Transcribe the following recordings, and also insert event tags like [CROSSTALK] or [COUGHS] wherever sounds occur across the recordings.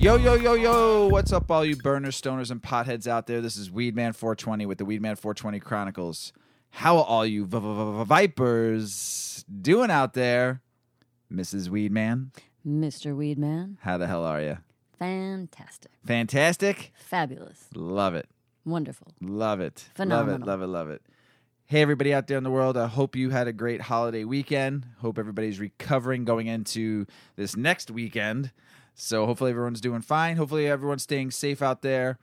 Yo, yo, yo, yo. What's up, all you burners, stoners, and potheads out there? This is Weedman 420 with the Weedman 420 Chronicles. How are all you v- v- v- vipers doing out there? Mrs. Weedman, Mr. Weedman. how the hell are you? Fantastic. Fantastic? Fabulous. Love it. Wonderful. Love it. Phenomenal. Love it. Love it. Love it. Hey, everybody out there in the world. I hope you had a great holiday weekend. Hope everybody's recovering going into this next weekend. So, hopefully, everyone's doing fine. Hopefully, everyone's staying safe out there.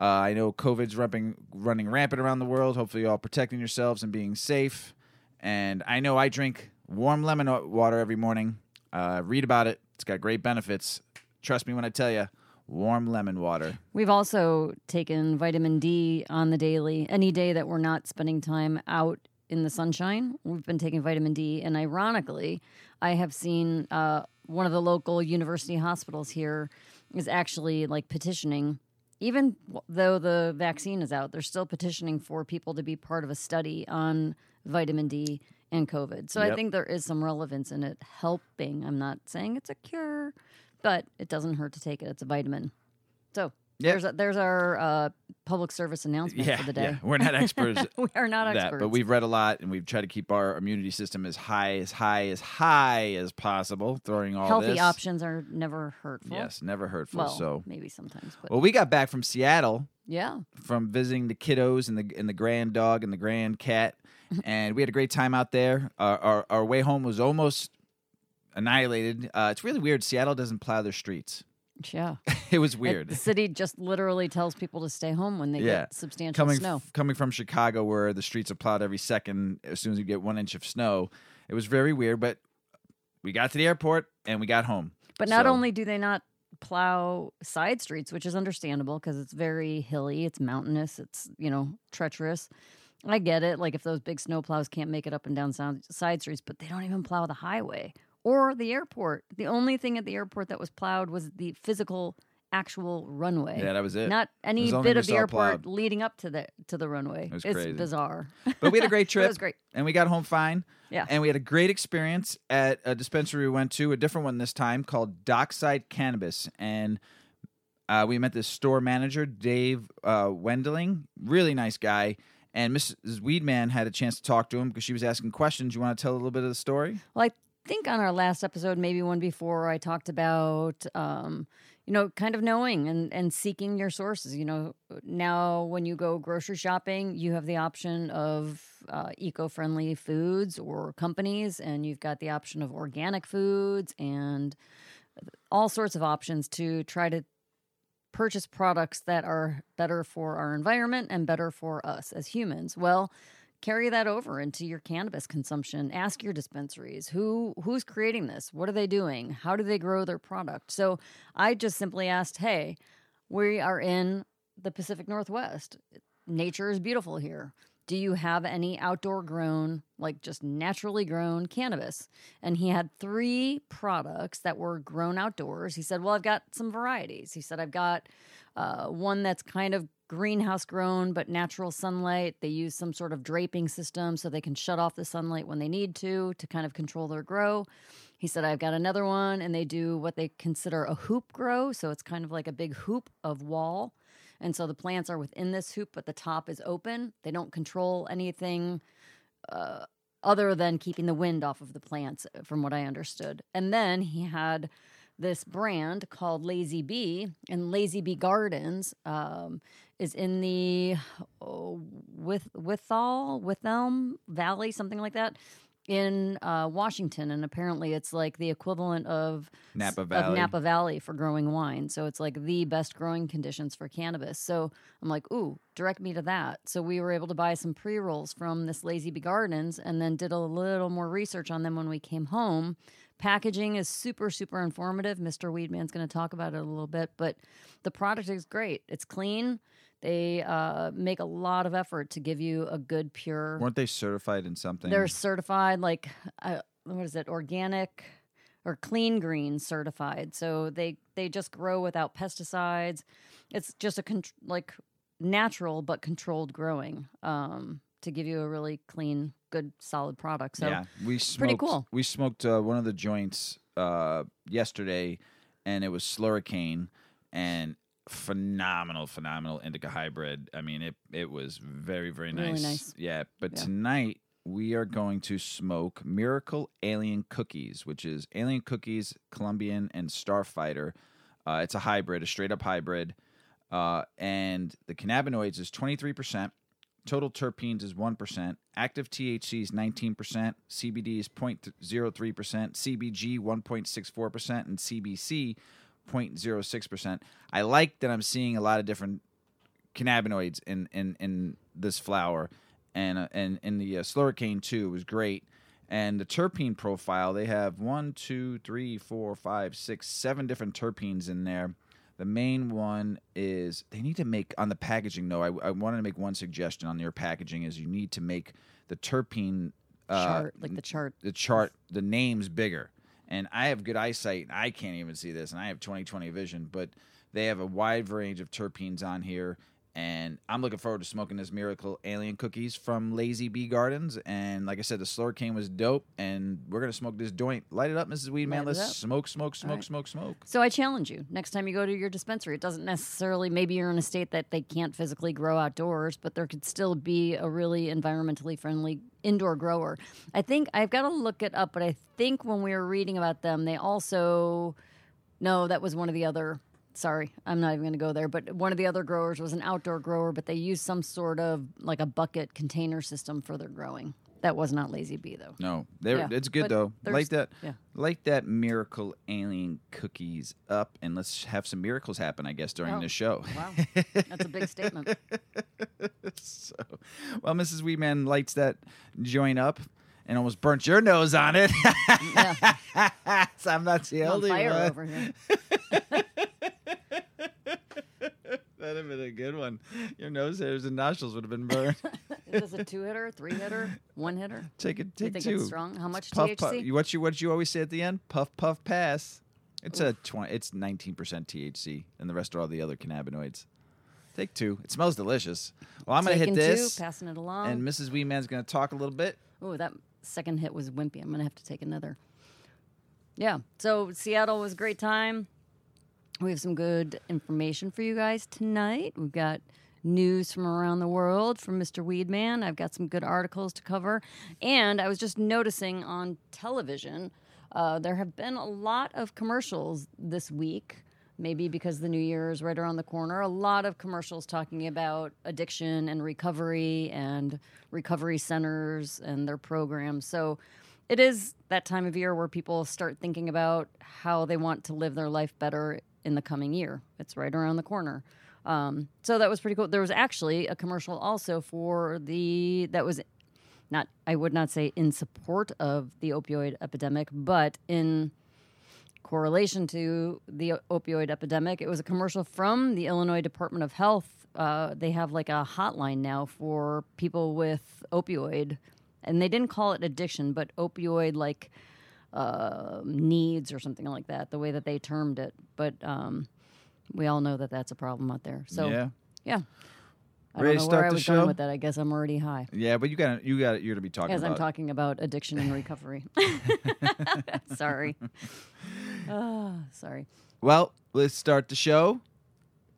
Uh, I know COVID's running, running rampant around the world. Hopefully, you're all protecting yourselves and being safe. And I know I drink warm lemon water every morning. Uh, read about it, it's got great benefits. Trust me when I tell you, warm lemon water. We've also taken vitamin D on the daily. Any day that we're not spending time out in the sunshine, we've been taking vitamin D. And ironically, I have seen uh, one of the local university hospitals here is actually like petitioning. Even though the vaccine is out, they're still petitioning for people to be part of a study on vitamin D and COVID. So I think there is some relevance in it helping. I'm not saying it's a cure, but it doesn't hurt to take it. It's a vitamin. So Yep. there's a, there's our uh, public service announcement Yeah, for the yeah. day. We're not [LAUGHS] experts we are not that, experts. but we've read a lot and we've tried to keep our immunity system as high, as high, as high as possible. Throwing all healthy this. options are never hurtful. Yes, never hurtful. Well, so, maybe sometimes, but well, we got back from Seattle yeah. from visiting the kiddos and the and the grand dog and the grand cat, [LAUGHS] and we had a great time out there. Our our, our way home was almost annihilated. Uh, it's really weird. Seattle doesn't plow their streets. Yeah. [LAUGHS] it was It- weird. the city just literally tells people to stay home when they Yeah. get substantial coming snow. f- coming from Chicago, where the streets are plowed every second as soon as you get one inch of snow. It was very weird, but we got to the airport and we got home. But not So- only do they not plow side streets, which is understandable because it's very hilly, it's mountainous, it's, you know, treacherous. I get it. Like if those big snow plows can't make it up and down sound- side streets, but they don't even plow the highway or the airport. The only thing at the airport that was plowed was the physical, actual runway. Yeah, that was it. Not any only bit of the airport plowed. leading up to the to the runway. It was it's crazy. bizarre. But we had a great trip. [LAUGHS] it was great. and we got home fine. Yeah. And we had a great experience at a dispensary we went to, a different one this time called Dockside Cannabis. And uh, we met this store manager, Dave uh, Wendling, really nice guy. And Mrs. Weedman had a chance to talk to him because she was asking questions. You want to tell a little bit of the story? Well, I think on our last episode, maybe one before, I talked about, um, you know, kind of knowing and, and seeking your sources. You know, now when you go grocery shopping, you have the option of uh, eco friendly foods or companies, and you've got the option of organic foods and all sorts of options to try to purchase products that are better for our environment and better for us as humans. Well, carry that over into your cannabis consumption. Ask your dispensaries who who's creating this? What are they doing? How do they grow their product? So I just simply asked, "Hey, we are in the Pacific Northwest. Nature is beautiful here. Do you have any outdoor grown, like just naturally grown cannabis? And he had three products that were grown outdoors. He said, Well, I've got some varieties. He said, I've got uh, one that's kind of greenhouse grown, but natural sunlight. They use some sort of draping system so they can shut off the sunlight when they need to to kind of control their grow. He said, I've got another one, and they do what they consider a hoop grow. So it's kind of like a big hoop of wall. And so the plants are within this hoop, but the top is open. They don't control anything uh, other than keeping the wind off of the plants, uh, from what I understood. And then he had this brand called Lazy Bee, and Lazy Bee Gardens um, is in the oh, with Withal Witham Valley, something like that, in uh, Washington. And apparently, it's like the equivalent of Napa of Valley. Napa Valley for growing wine. So it's like the best growing conditions for cannabis. So I'm like, ooh, direct me to that. So we were able to buy some pre rolls from this Lazy Bee Gardens and then did a little more research on them when we came home. Packaging is super, super informative. Mr. Weedman's going to talk about it a little bit, but the product is great. It's clean. They uh, make a lot of effort to give you a good, pure. Weren't they certified in something? They're certified, like, uh, what is it, organic or clean green certified. So they they just grow without pesticides. It's just a con- like natural but controlled growing um, to give you a really clean, good, solid product. So yeah, we smoked, pretty cool. We smoked uh, one of the joints uh, yesterday, and it was Slurricane. and phenomenal, phenomenal indica hybrid. I mean, it it was very, very Really nice. nice. Yeah, but Yeah. tonight we are going to smoke Miracle Alien Cookies, which is Alien Cookies, Colombian, and Starfighter. Uh, it's a hybrid, a straight up hybrid, uh, and the cannabinoids is twenty three percent. Total terpenes is 1%. Active THC is 19%. CBD is 0.03%. CBG 1.64%. And CBC 0.06%. I like that I'm seeing a lot of different cannabinoids in, in, in this flower. And, uh, and in the uh, Slurricane, too, was great. And the terpene profile, they have one, two, three, four, five, six, seven different terpenes in there. The main one is they need to make on the packaging. though. I, I wanted to make one suggestion on your packaging is you need to make the terpene uh, chart, like the chart. the chart, the names bigger. And I have good eyesight, and I can't even see this, and I have 20/20 vision. But they have a wide range of terpenes on here, and I'm looking forward to smoking this Miracle Alien cookies from Lazy Bee Gardens. And like I said, the Slurricane was dope, and we're gonna smoke this joint. Light it up, Mrs. Weedman. Light it Let's smoke, smoke, smoke, right. smoke, smoke. So I challenge you. Next time you go to your dispensary, it doesn't necessarily maybe you're in a state that they can't physically grow outdoors, but there could still be a really environmentally friendly indoor grower. I think I've got to look it up, but I think when we were reading about them, they also no, that was one of the other sorry, I'm not even going to go there, but one of the other growers was an outdoor grower, but they used some sort of like a bucket container system for their growing. That was not Lazy Bee though. No, they're, Yeah, it's good though. Like that, yeah. light that Miracle Alien cookies up, and let's have some miracles happen. I guess during Oh. this show. Wow. [LAUGHS] That's a big statement. so, well, Mrs. Weedman lights that joint up and almost burnt your nose on it. Yeah. [LAUGHS] so I'm not the only one. over here. [LAUGHS] [LAUGHS] That'd have been a good one. Your nose hairs and nostrils would have been burned. [LAUGHS] Is this a two hitter, three hitter, one hitter? take it, Do you take think two. it's strong? How much Puff, THC? puff. What you what you always say at the end? Puff, puff, pass. It's a twenty. It's nineteen percent THC, and the rest are all the other cannabinoids. Take two. It smells delicious. Well, I'm gonna hit Taking this, two, passing it along. and Mrs. Weedman's gonna talk a little bit. oh, that second hit was wimpy. I'm gonna have to take another. Yeah. So Seattle was a great time. We have some good information for you guys tonight. We've got news from around the world from Mr. Weedman. I've got some good articles to cover. And I was just noticing on television, uh, there have been a lot of commercials this week. Maybe because the new year is right around the corner. A lot of commercials talking about addiction and recovery and recovery centers and their programs. So it is that time of year where people start thinking about how they want to live their life better in the coming year. It's right around the corner. Um, so that was pretty cool. There was actually a commercial also for the that was not I would not say in support of the opioid epidemic, but in correlation to the opioid epidemic. It was a commercial from the Illinois Department of Health. Uh, they have like a hotline now for people with opioid, and they didn't call it addiction, but opioid like uh, needs or something like that. The way that they termed it, but um, we all know that that's a problem out there. So yeah, yeah. I Ready don't know where start I was show? going with that. I guess I'm already high. yeah. But you got to you got you're to be talking As I'm talking about addiction and recovery. [LAUGHS] [LAUGHS] sorry. Ah, sorry. well, let's start the show.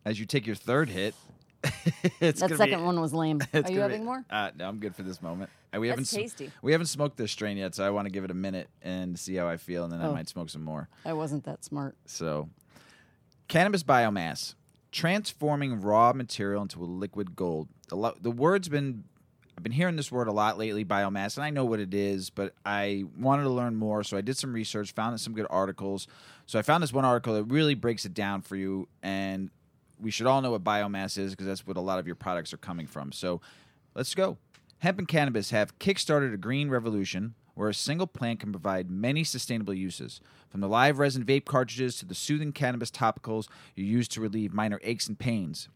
As you take your third hit, [LAUGHS] That second be, one was lame. [LAUGHS] Are you be- having more? Uh, no, I'm good for this moment. Uh, we haven't That's sm- tasty. we haven't smoked this strain yet, so I want to give it a minute and see how I feel, and then I Oh. might smoke some more. I wasn't that smart. So, cannabis biomass, transforming raw material into a liquid gold. The, lo- the word's been, I've been hearing this word a lot lately, biomass, and I know what it is, but I wanted to learn more, so I did some research, found some good articles. So I found this one article that really breaks it down for you, and we should all know what biomass is because that's what a lot of your products are coming from. So let's go. Hemp and cannabis have kickstarted a green revolution where a single plant can provide many sustainable uses. From the live resin vape cartridges to the soothing cannabis topicals you use to relieve minor aches and pains.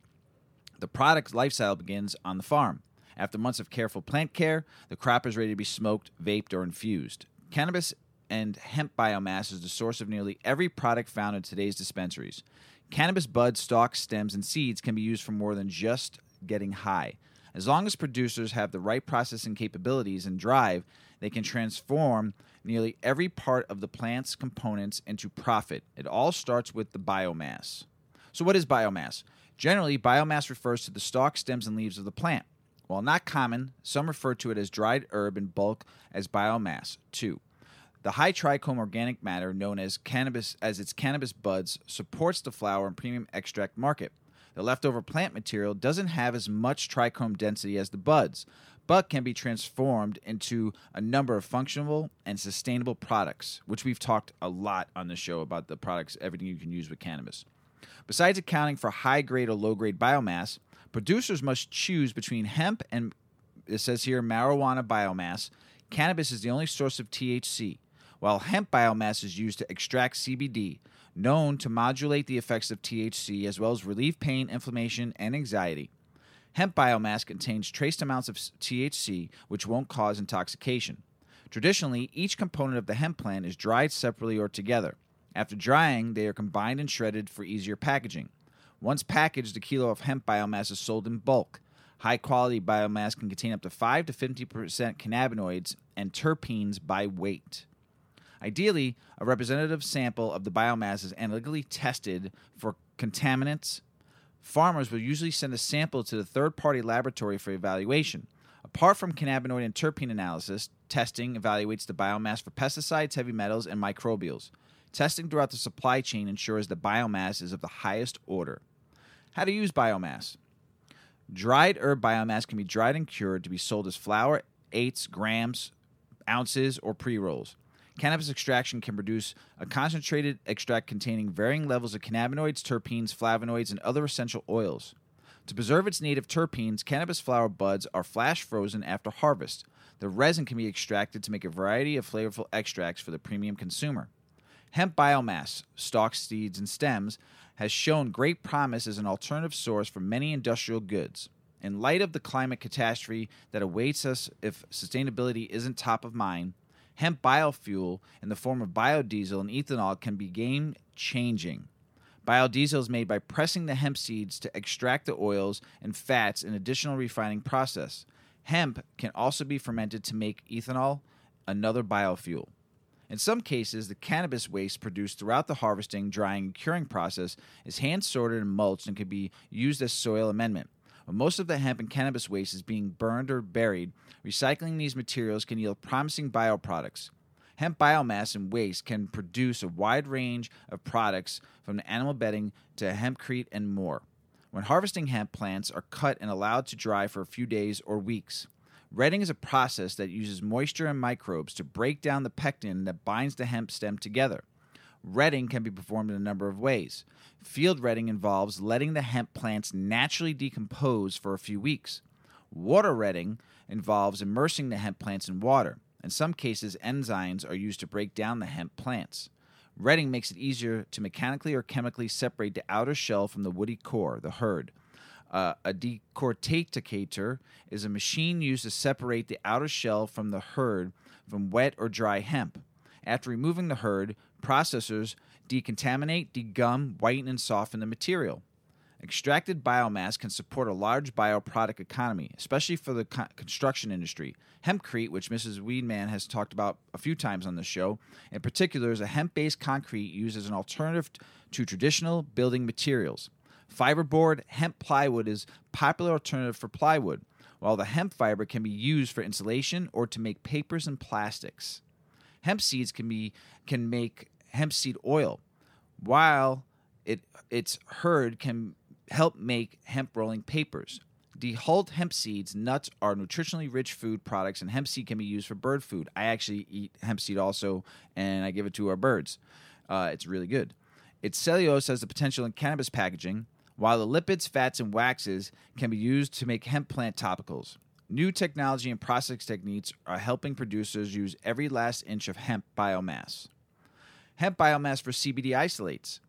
The product's lifestyle begins on the farm. After months of careful plant care, the crop is ready to be smoked, vaped, or infused. Cannabis and hemp biomass is the source of nearly every product found in today's dispensaries. Cannabis buds, stalks, stems, and seeds can be used for more than just getting high. As long as producers have the right processing capabilities and drive, they can transform nearly every part of the plant's components into profit. It all starts with the biomass. So, what is biomass? Generally, biomass refers to the stalk, stems, and leaves of the plant. While not common, some refer to it as dried herb in bulk as biomass, too. The high trichome organic matter known as cannabis as its cannabis buds supports the flower and premium extract market. The leftover plant material doesn't have as much trichome density as the buds, but can be transformed into a number of functional and sustainable products, which we've talked a lot on the show about the products, everything you can use with cannabis. Besides accounting for high grade or low grade biomass, producers must choose between hemp and it says here marijuana biomass. Cannabis is the only source of THC, while hemp biomass is used to extract CBD, known to modulate the effects of THC as well as relieve pain, inflammation, and anxiety. Hemp biomass contains trace amounts of THC, which won't cause intoxication. Traditionally, each component of the hemp plant is dried separately or together. After drying, they are combined and shredded for easier packaging. Once packaged, a kilo of hemp biomass is sold in bulk. High quality biomass can contain up to 5 to 50% cannabinoids and terpenes by weight. Ideally, a representative sample of the biomass is analytically tested for contaminants. Farmers will usually send a sample to the third party laboratory for evaluation. Apart from cannabinoid and terpene analysis, testing evaluates the biomass for pesticides, heavy metals, and microbials. Testing throughout the supply chain ensures the biomass is of the highest order. How to use biomass. Dried herb biomass can be dried and cured to be sold as flour, eighths, grams, ounces, or pre rolls. Cannabis extraction can produce a concentrated extract containing varying levels of cannabinoids, terpenes, flavonoids, and other essential oils. To preserve its native terpenes, cannabis flower buds are flash frozen after harvest. The resin can be extracted to make a variety of flavorful extracts for the premium consumer. Hemp biomass, stalks, seeds, and stems, has shown great promise as an alternative source for many industrial goods. In light of the climate catastrophe that awaits us if sustainability isn't top of mind, hemp biofuel in the form of biodiesel and ethanol can be game changing. Biodiesel is made by pressing the hemp seeds to extract the oils and fats in additional refining process. Hemp can also be fermented to make ethanol, another biofuel. In some cases, the cannabis waste produced throughout the harvesting, drying, and curing process is hand sorted and mulched and can be used as soil amendment. Most of the hemp and cannabis waste is being burned or buried, recycling these materials can yield promising bioproducts. Hemp biomass and waste can produce a wide range of products from animal bedding to hempcrete and more. When harvesting hemp plants are cut and allowed to dry for a few days or weeks. Retting is a process that uses moisture and microbes to break down the pectin that binds the hemp stem together. Retting can be performed in a number of ways. Field retting involves letting the hemp plants naturally decompose for a few weeks. Water retting involves immersing the hemp plants in water. In some cases, enzymes are used to break down the hemp plants. Retting makes it easier to mechanically or chemically separate the outer shell from the woody core, the hurd. Uh, a decorticator is a machine used to separate the outer shell from the hurd from wet or dry hemp. After removing the hurd, processors decontaminate, degum, whiten, and soften the material. Extracted biomass can support a large bioproduct economy, especially for the co- construction industry. Hempcrete, which Mrs. Weedman has talked about a few times on the show, in particular, is a hemp based concrete used as an alternative to traditional building materials. Fiberboard hemp plywood is popular alternative for plywood, while the hemp fiber can be used for insulation or to make papers and plastics. Hemp seeds can be can make hemp seed oil, while it its hurd can help make hemp rolling papers. Dehulled hemp seeds, nuts are nutritionally rich food products, and hemp seed can be used for bird food. I actually eat hemp seed also, and I give it to our birds. Uh, it's really good. Its cellulose has the potential in cannabis packaging, while the lipids, fats, and waxes can be used to make hemp plant topicals. New technology and process techniques are helping producers use every last inch of hemp biomass. Hemp biomass for CBD isolates.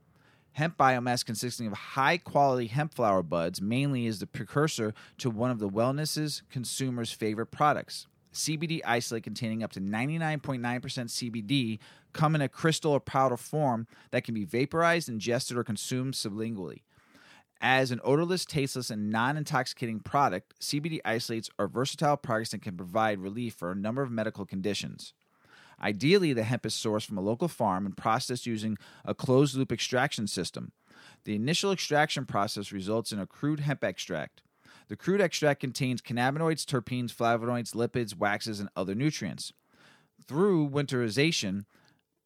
Hemp biomass consisting of high quality hemp flower buds mainly is the precursor to one of the wellness's consumers' favorite products. CBD isolate containing up to 99.9% CBD come in a crystal or powder form that can be vaporized, ingested, or consumed sublingually. As an odorless, tasteless, and non intoxicating product, CBD isolates are versatile products and can provide relief for a number of medical conditions. Ideally, the hemp is sourced from a local farm and processed using a closed loop extraction system. The initial extraction process results in a crude hemp extract. The crude extract contains cannabinoids, terpenes, flavonoids, lipids, waxes, and other nutrients. Through winterization,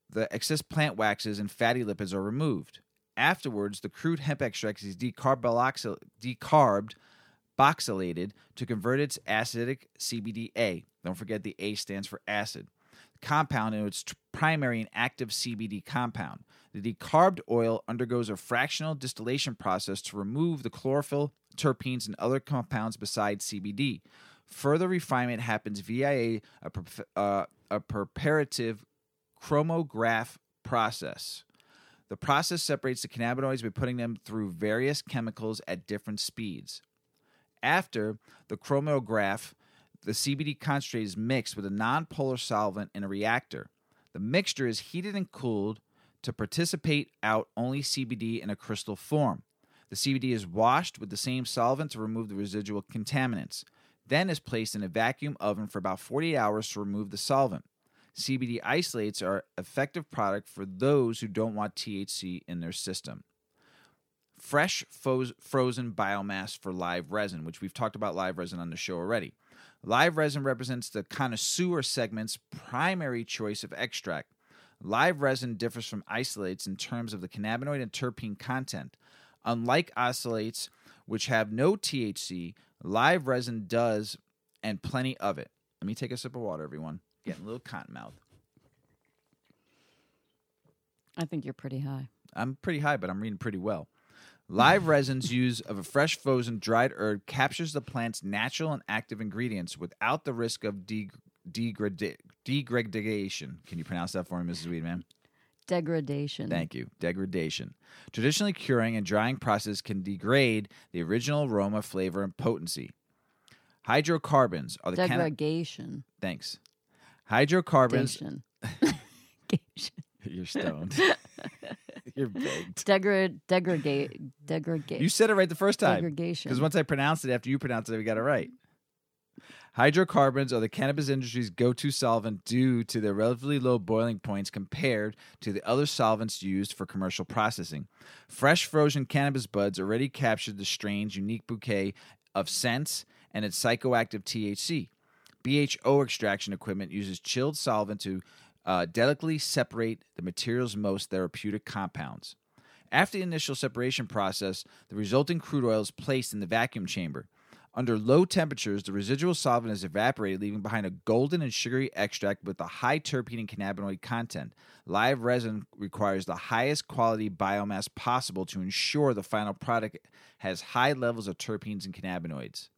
the excess plant waxes and fatty lipids are removed. Afterwards, the crude hemp extract is decarboxyl- decarbed boxylated to convert its acidic CBDA. Don't forget the A stands for acid. Compound into its primary and active CBD compound. The decarbed oil undergoes a fractional distillation process to remove the chlorophyll, terpenes, and other compounds besides CBD. Further refinement happens via a, uh, a preparative chromograph process. The process separates the cannabinoids by putting them through various chemicals at different speeds. After the chromatograph, the CBD concentrate is mixed with a nonpolar solvent in a reactor. The mixture is heated and cooled to participate out only CBD in a crystal form. The CBD is washed with the same solvent to remove the residual contaminants, then is placed in a vacuum oven for about 48 hours to remove the solvent. CBD isolates are effective product for those who don't want THC in their system fresh frozen biomass for live resin, which we've talked about live resin on the show already. Live resin represents the connoisseur segment's primary choice of extract. Live resin differs from isolates in terms of the cannabinoid and terpene content. Unlike isolates, which have no THC, live resin does, and plenty of it. Let me take a sip of water, everyone. Getting a little cotton mouth. I think you're pretty high. I'm pretty high, but I'm reading pretty well. Live resin's use of a fresh frozen dried herb captures the plant's natural and active ingredients without the risk of de- degrada- degradation. Can you pronounce that for me, Mrs. Weedman? Degradation. Thank you. Degradation. Traditionally, curing and drying process can degrade the original aroma, flavor, and potency. Hydrocarbons are the Degradation. thanks. Hydrocarbons. Degradation. [LAUGHS] [LAUGHS] You're stoned. [LAUGHS] [LAUGHS] You're baked. Degrad. Degradate. [LAUGHS] Degradate. You said it right the first time. Degradation. Because once I pronounced it after you pronounced it, we got it right. Hydrocarbons are the cannabis industry's go to solvent due to their relatively low boiling points compared to the other solvents used for commercial processing. Fresh frozen cannabis buds already captured the strain's unique bouquet of scents and its psychoactive THC. BHO extraction equipment uses chilled solvent to uh, delicately separate the material's most therapeutic compounds. After the initial separation process, the resulting crude oil is placed in the vacuum chamber. Under low temperatures, the residual solvent is evaporated, leaving behind a golden and sugary extract with a high terpene and cannabinoid content. Live resin requires the highest quality biomass possible to ensure the final product has high levels of terpenes and cannabinoids.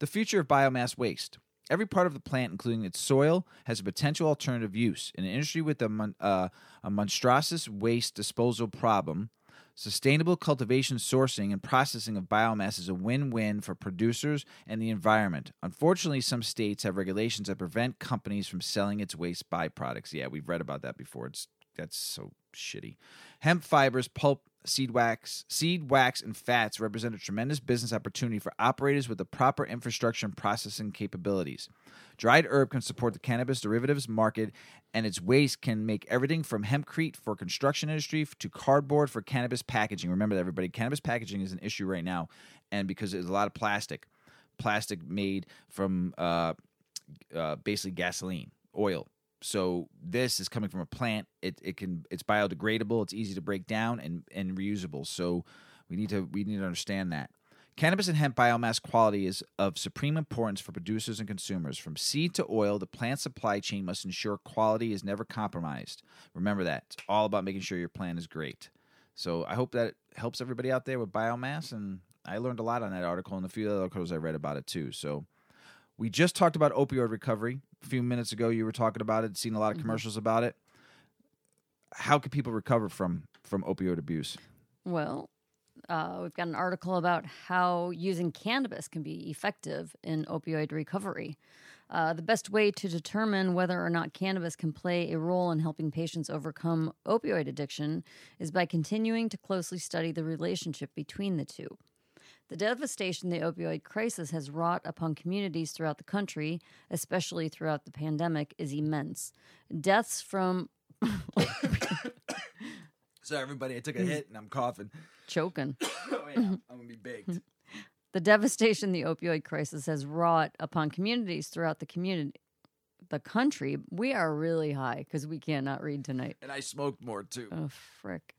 The future of biomass waste. Every part of the plant, including its soil, has a potential alternative use. In an industry with a, mon- uh, a monstrous waste disposal problem, sustainable cultivation, sourcing, and processing of biomass is a win win for producers and the environment. Unfortunately, some states have regulations that prevent companies from selling its waste byproducts. Yeah, we've read about that before. It's that's so shitty. Hemp fibers, pulp, seed wax, seed wax, and fats represent a tremendous business opportunity for operators with the proper infrastructure and processing capabilities. Dried herb can support the cannabis derivatives market, and its waste can make everything from hempcrete for construction industry to cardboard for cannabis packaging. Remember that, everybody, cannabis packaging is an issue right now, and because there's a lot of plastic, plastic made from uh, uh, basically gasoline, oil. So this is coming from a plant. It it can it's biodegradable. It's easy to break down and and reusable. So we need to we need to understand that. Cannabis and hemp biomass quality is of supreme importance for producers and consumers. From seed to oil, the plant supply chain must ensure quality is never compromised. Remember that. It's all about making sure your plant is great. So I hope that helps everybody out there with biomass. And I learned a lot on that article and a few other articles I read about it too. So we just talked about opioid recovery a few minutes ago. You were talking about it, seen a lot of commercials about it. How can people recover from from opioid abuse? Well, uh, we've got an article about how using cannabis can be effective in opioid recovery. Uh, the best way to determine whether or not cannabis can play a role in helping patients overcome opioid addiction is by continuing to closely study the relationship between the two. The devastation the opioid crisis has wrought upon communities throughout the country, especially throughout the pandemic, is immense. Deaths from [COUGHS] Sorry, everybody. I took a hit and I'm coughing. Choking. [COUGHS] oh, yeah. I'm going to be baked. The devastation the opioid crisis has wrought upon communities throughout the community, the country. We are really high because we cannot read tonight. And I smoked more too. Oh, frick.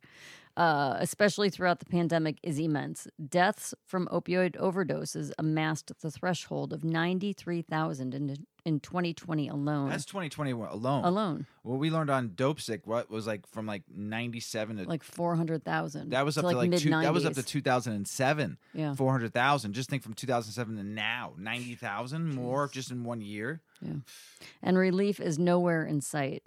Uh, especially throughout the pandemic, is immense. Deaths from opioid overdoses amassed the threshold of 93,000 in, in 2020 alone. That's 2020 alone. alone, What we learned on Dopesick, what was like from like 97 to like 400,000. that was up to to like two, mid-90s. that was up to 2007. Yeah. 400,000. Just think from 2007 to now, 90,000 more just in one year. Yeah. And relief is nowhere in sight.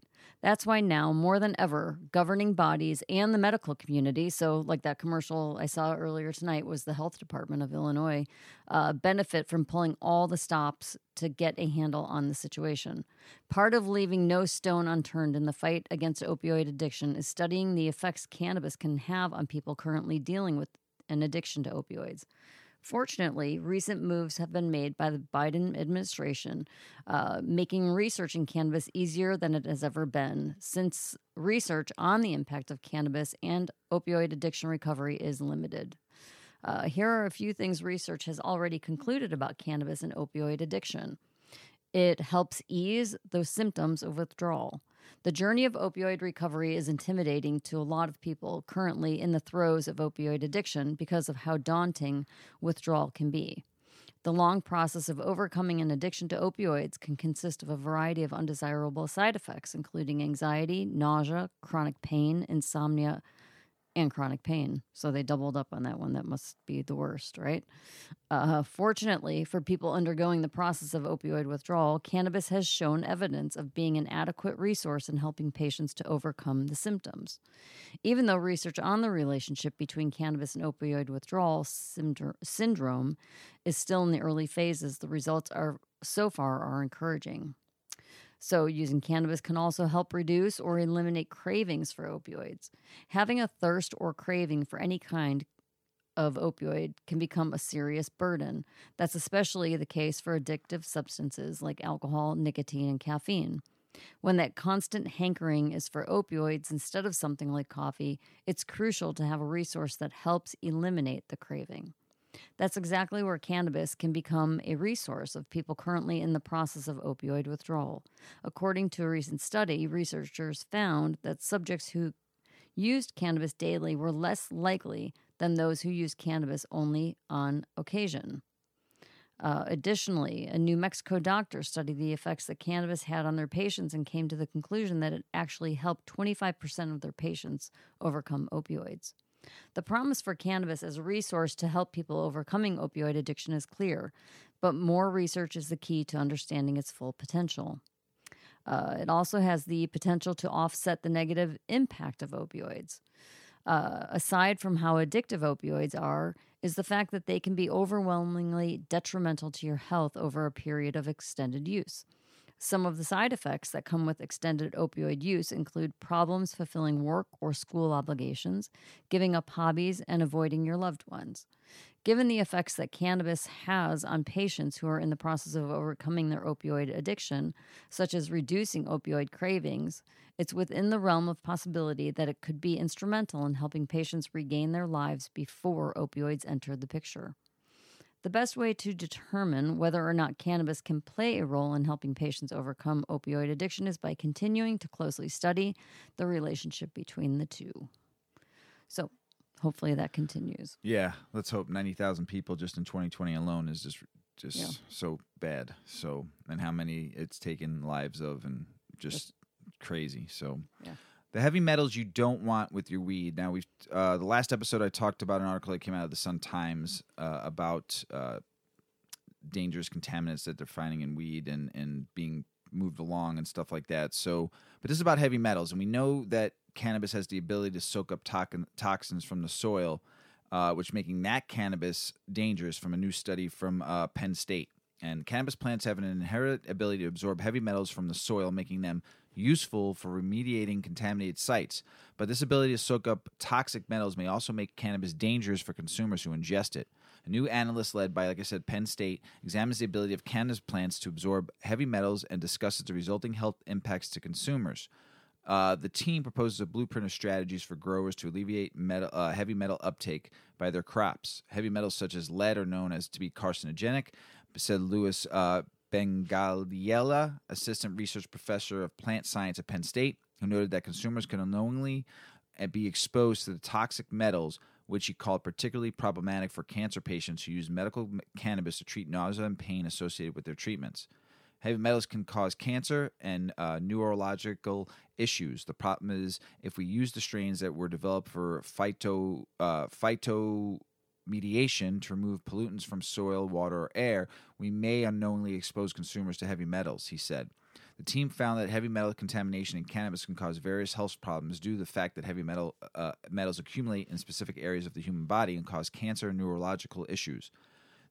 That's why now, more than ever, governing bodies and the medical community, so like that commercial I saw earlier tonight was the health department of Illinois, uh, benefit from pulling all the stops to get a handle on the situation. Part of leaving no stone unturned in the fight against opioid addiction is studying the effects cannabis can have on people currently dealing with an addiction to opioids. Fortunately, recent moves have been made by the Biden administration, uh, making researching cannabis easier than it has ever been, since research on the impact of cannabis and opioid addiction recovery is limited. Uh, here are a few things research has already concluded about cannabis and opioid addiction. It helps ease those symptoms of withdrawal. The journey of opioid recovery is intimidating to a lot of people currently in the throes of opioid addiction because of how daunting withdrawal can be. The long process of overcoming an addiction to opioids can consist of a variety of undesirable side effects, including anxiety, nausea, chronic pain, insomnia, and chronic pain. So they doubled up on that one. That must be the worst, right? Uh, fortunately, for people undergoing the process of opioid withdrawal, cannabis has shown evidence of being an adequate resource in helping patients to overcome the symptoms. Even though research on the relationship between cannabis and opioid withdrawal syndr- syndrome is still in the early phases, the results are so far are encouraging. So, using cannabis can also help reduce or eliminate cravings for opioids. Having a thirst or craving for any kind of opioid can become a serious burden. That's especially the case for addictive substances like alcohol, nicotine, and caffeine. When that constant hankering is for opioids instead of something like coffee, it's crucial to have a resource that helps eliminate the craving. That's exactly where cannabis can become a resource of people currently in the process of opioid withdrawal. According to a recent study, researchers found that subjects who used cannabis daily were less likely than those who used cannabis only on occasion. Uh, additionally, a New Mexico doctor studied the effects that cannabis had on their patients and came to the conclusion that it actually helped 25% of their patients overcome opioids. The promise for cannabis as a resource to help people overcoming opioid addiction is clear, but more research is the key to understanding its full potential. Uh, it also has the potential to offset the negative impact of opioids. Uh, aside from how addictive opioids are, is the fact that they can be overwhelmingly detrimental to your health over a period of extended use. Some of the side effects that come with extended opioid use include problems fulfilling work or school obligations, giving up hobbies, and avoiding your loved ones. Given the effects that cannabis has on patients who are in the process of overcoming their opioid addiction, such as reducing opioid cravings, it's within the realm of possibility that it could be instrumental in helping patients regain their lives before opioids enter the picture. The best way to determine whether or not cannabis can play a role in helping patients overcome opioid addiction is by continuing to closely study the relationship between the two. So, hopefully, that continues. Yeah, let's hope 90,000 people just in 2020 alone is just just Yeah. so bad. So, and how many it's taken lives of and just crazy. So, Yeah. The heavy metals you don't want with your weed. Now, we've uh, the last episode I talked about an article that came out of the Sun Times uh, about uh, dangerous contaminants that they're finding in weed and and being moved along and stuff like that. So, but this is about heavy metals, and we know that cannabis has the ability to soak up toxin, toxins from the soil, uh, which making that cannabis dangerous. From a new study from uh, Penn State, and cannabis plants have an inherent ability to absorb heavy metals from the soil, making them useful for remediating contaminated sites. But this ability to soak up toxic metals may also make cannabis dangerous for consumers who ingest it. A new analyst led by, like I said, Penn State examines the ability of cannabis plants to absorb heavy metals and discusses the resulting health impacts to consumers. Uh, the team proposes a blueprint of strategies for growers to alleviate metal, uh, heavy metal uptake by their crops. Heavy metals such as lead are known as to be carcinogenic, said Louis uh, Bengyella, assistant research professor of plant science at Penn State, who noted that consumers can unknowingly uh, be exposed to the toxic metals, which he called particularly problematic for cancer patients who use medical cannabis to treat nausea and pain associated with their treatments. Heavy metals can cause cancer and uh, neurological issues. The problem is if we use the strains that were developed for phyto uh, phyto mediation to remove pollutants from soil, water, or air, we may unknowingly expose consumers to heavy metals, he said. The team found that heavy metal contamination in cannabis can cause various health problems due to the fact that heavy metal uh, metals accumulate in specific areas of the human body and cause cancer and neurological issues.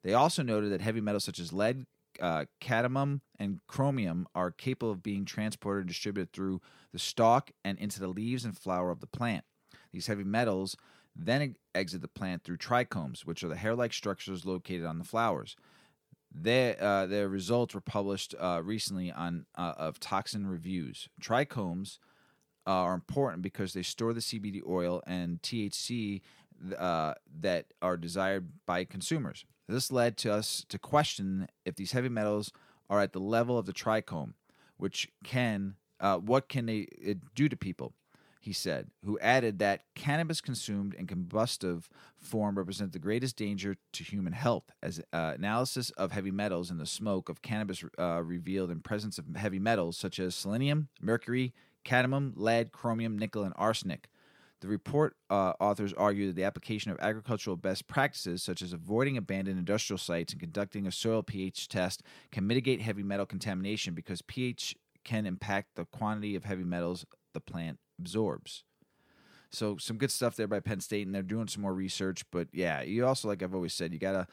They also noted that heavy metals such as lead, uh, cadmium, and chromium are capable of being transported and distributed through the stalk and into the leaves and flower of the plant. These heavy metals then exit the plant through trichomes, which are the hair like structures located on the flowers. Their, uh, their results were published uh, recently on uh, of toxin reviews. Trichomes uh, are important because they store the CBD oil and THC uh, that are desired by consumers. This led to us to question if these heavy metals are at the level of the trichome, which can uh, what can they do to people? He said, who added that cannabis consumed in combustive form represents the greatest danger to human health, as uh, analysis of heavy metals in the smoke of cannabis uh, revealed in presence of heavy metals such as selenium, mercury, cadmium, lead, chromium, nickel, and arsenic. The report uh, authors argue that the application of agricultural best practices, such as avoiding abandoned industrial sites and conducting a soil pH test, can mitigate heavy metal contamination because pH can impact the quantity of heavy metals the plant absorbs. So some good stuff there by Penn State, and they're doing some more research. But yeah, you also, like I've always said, you gotta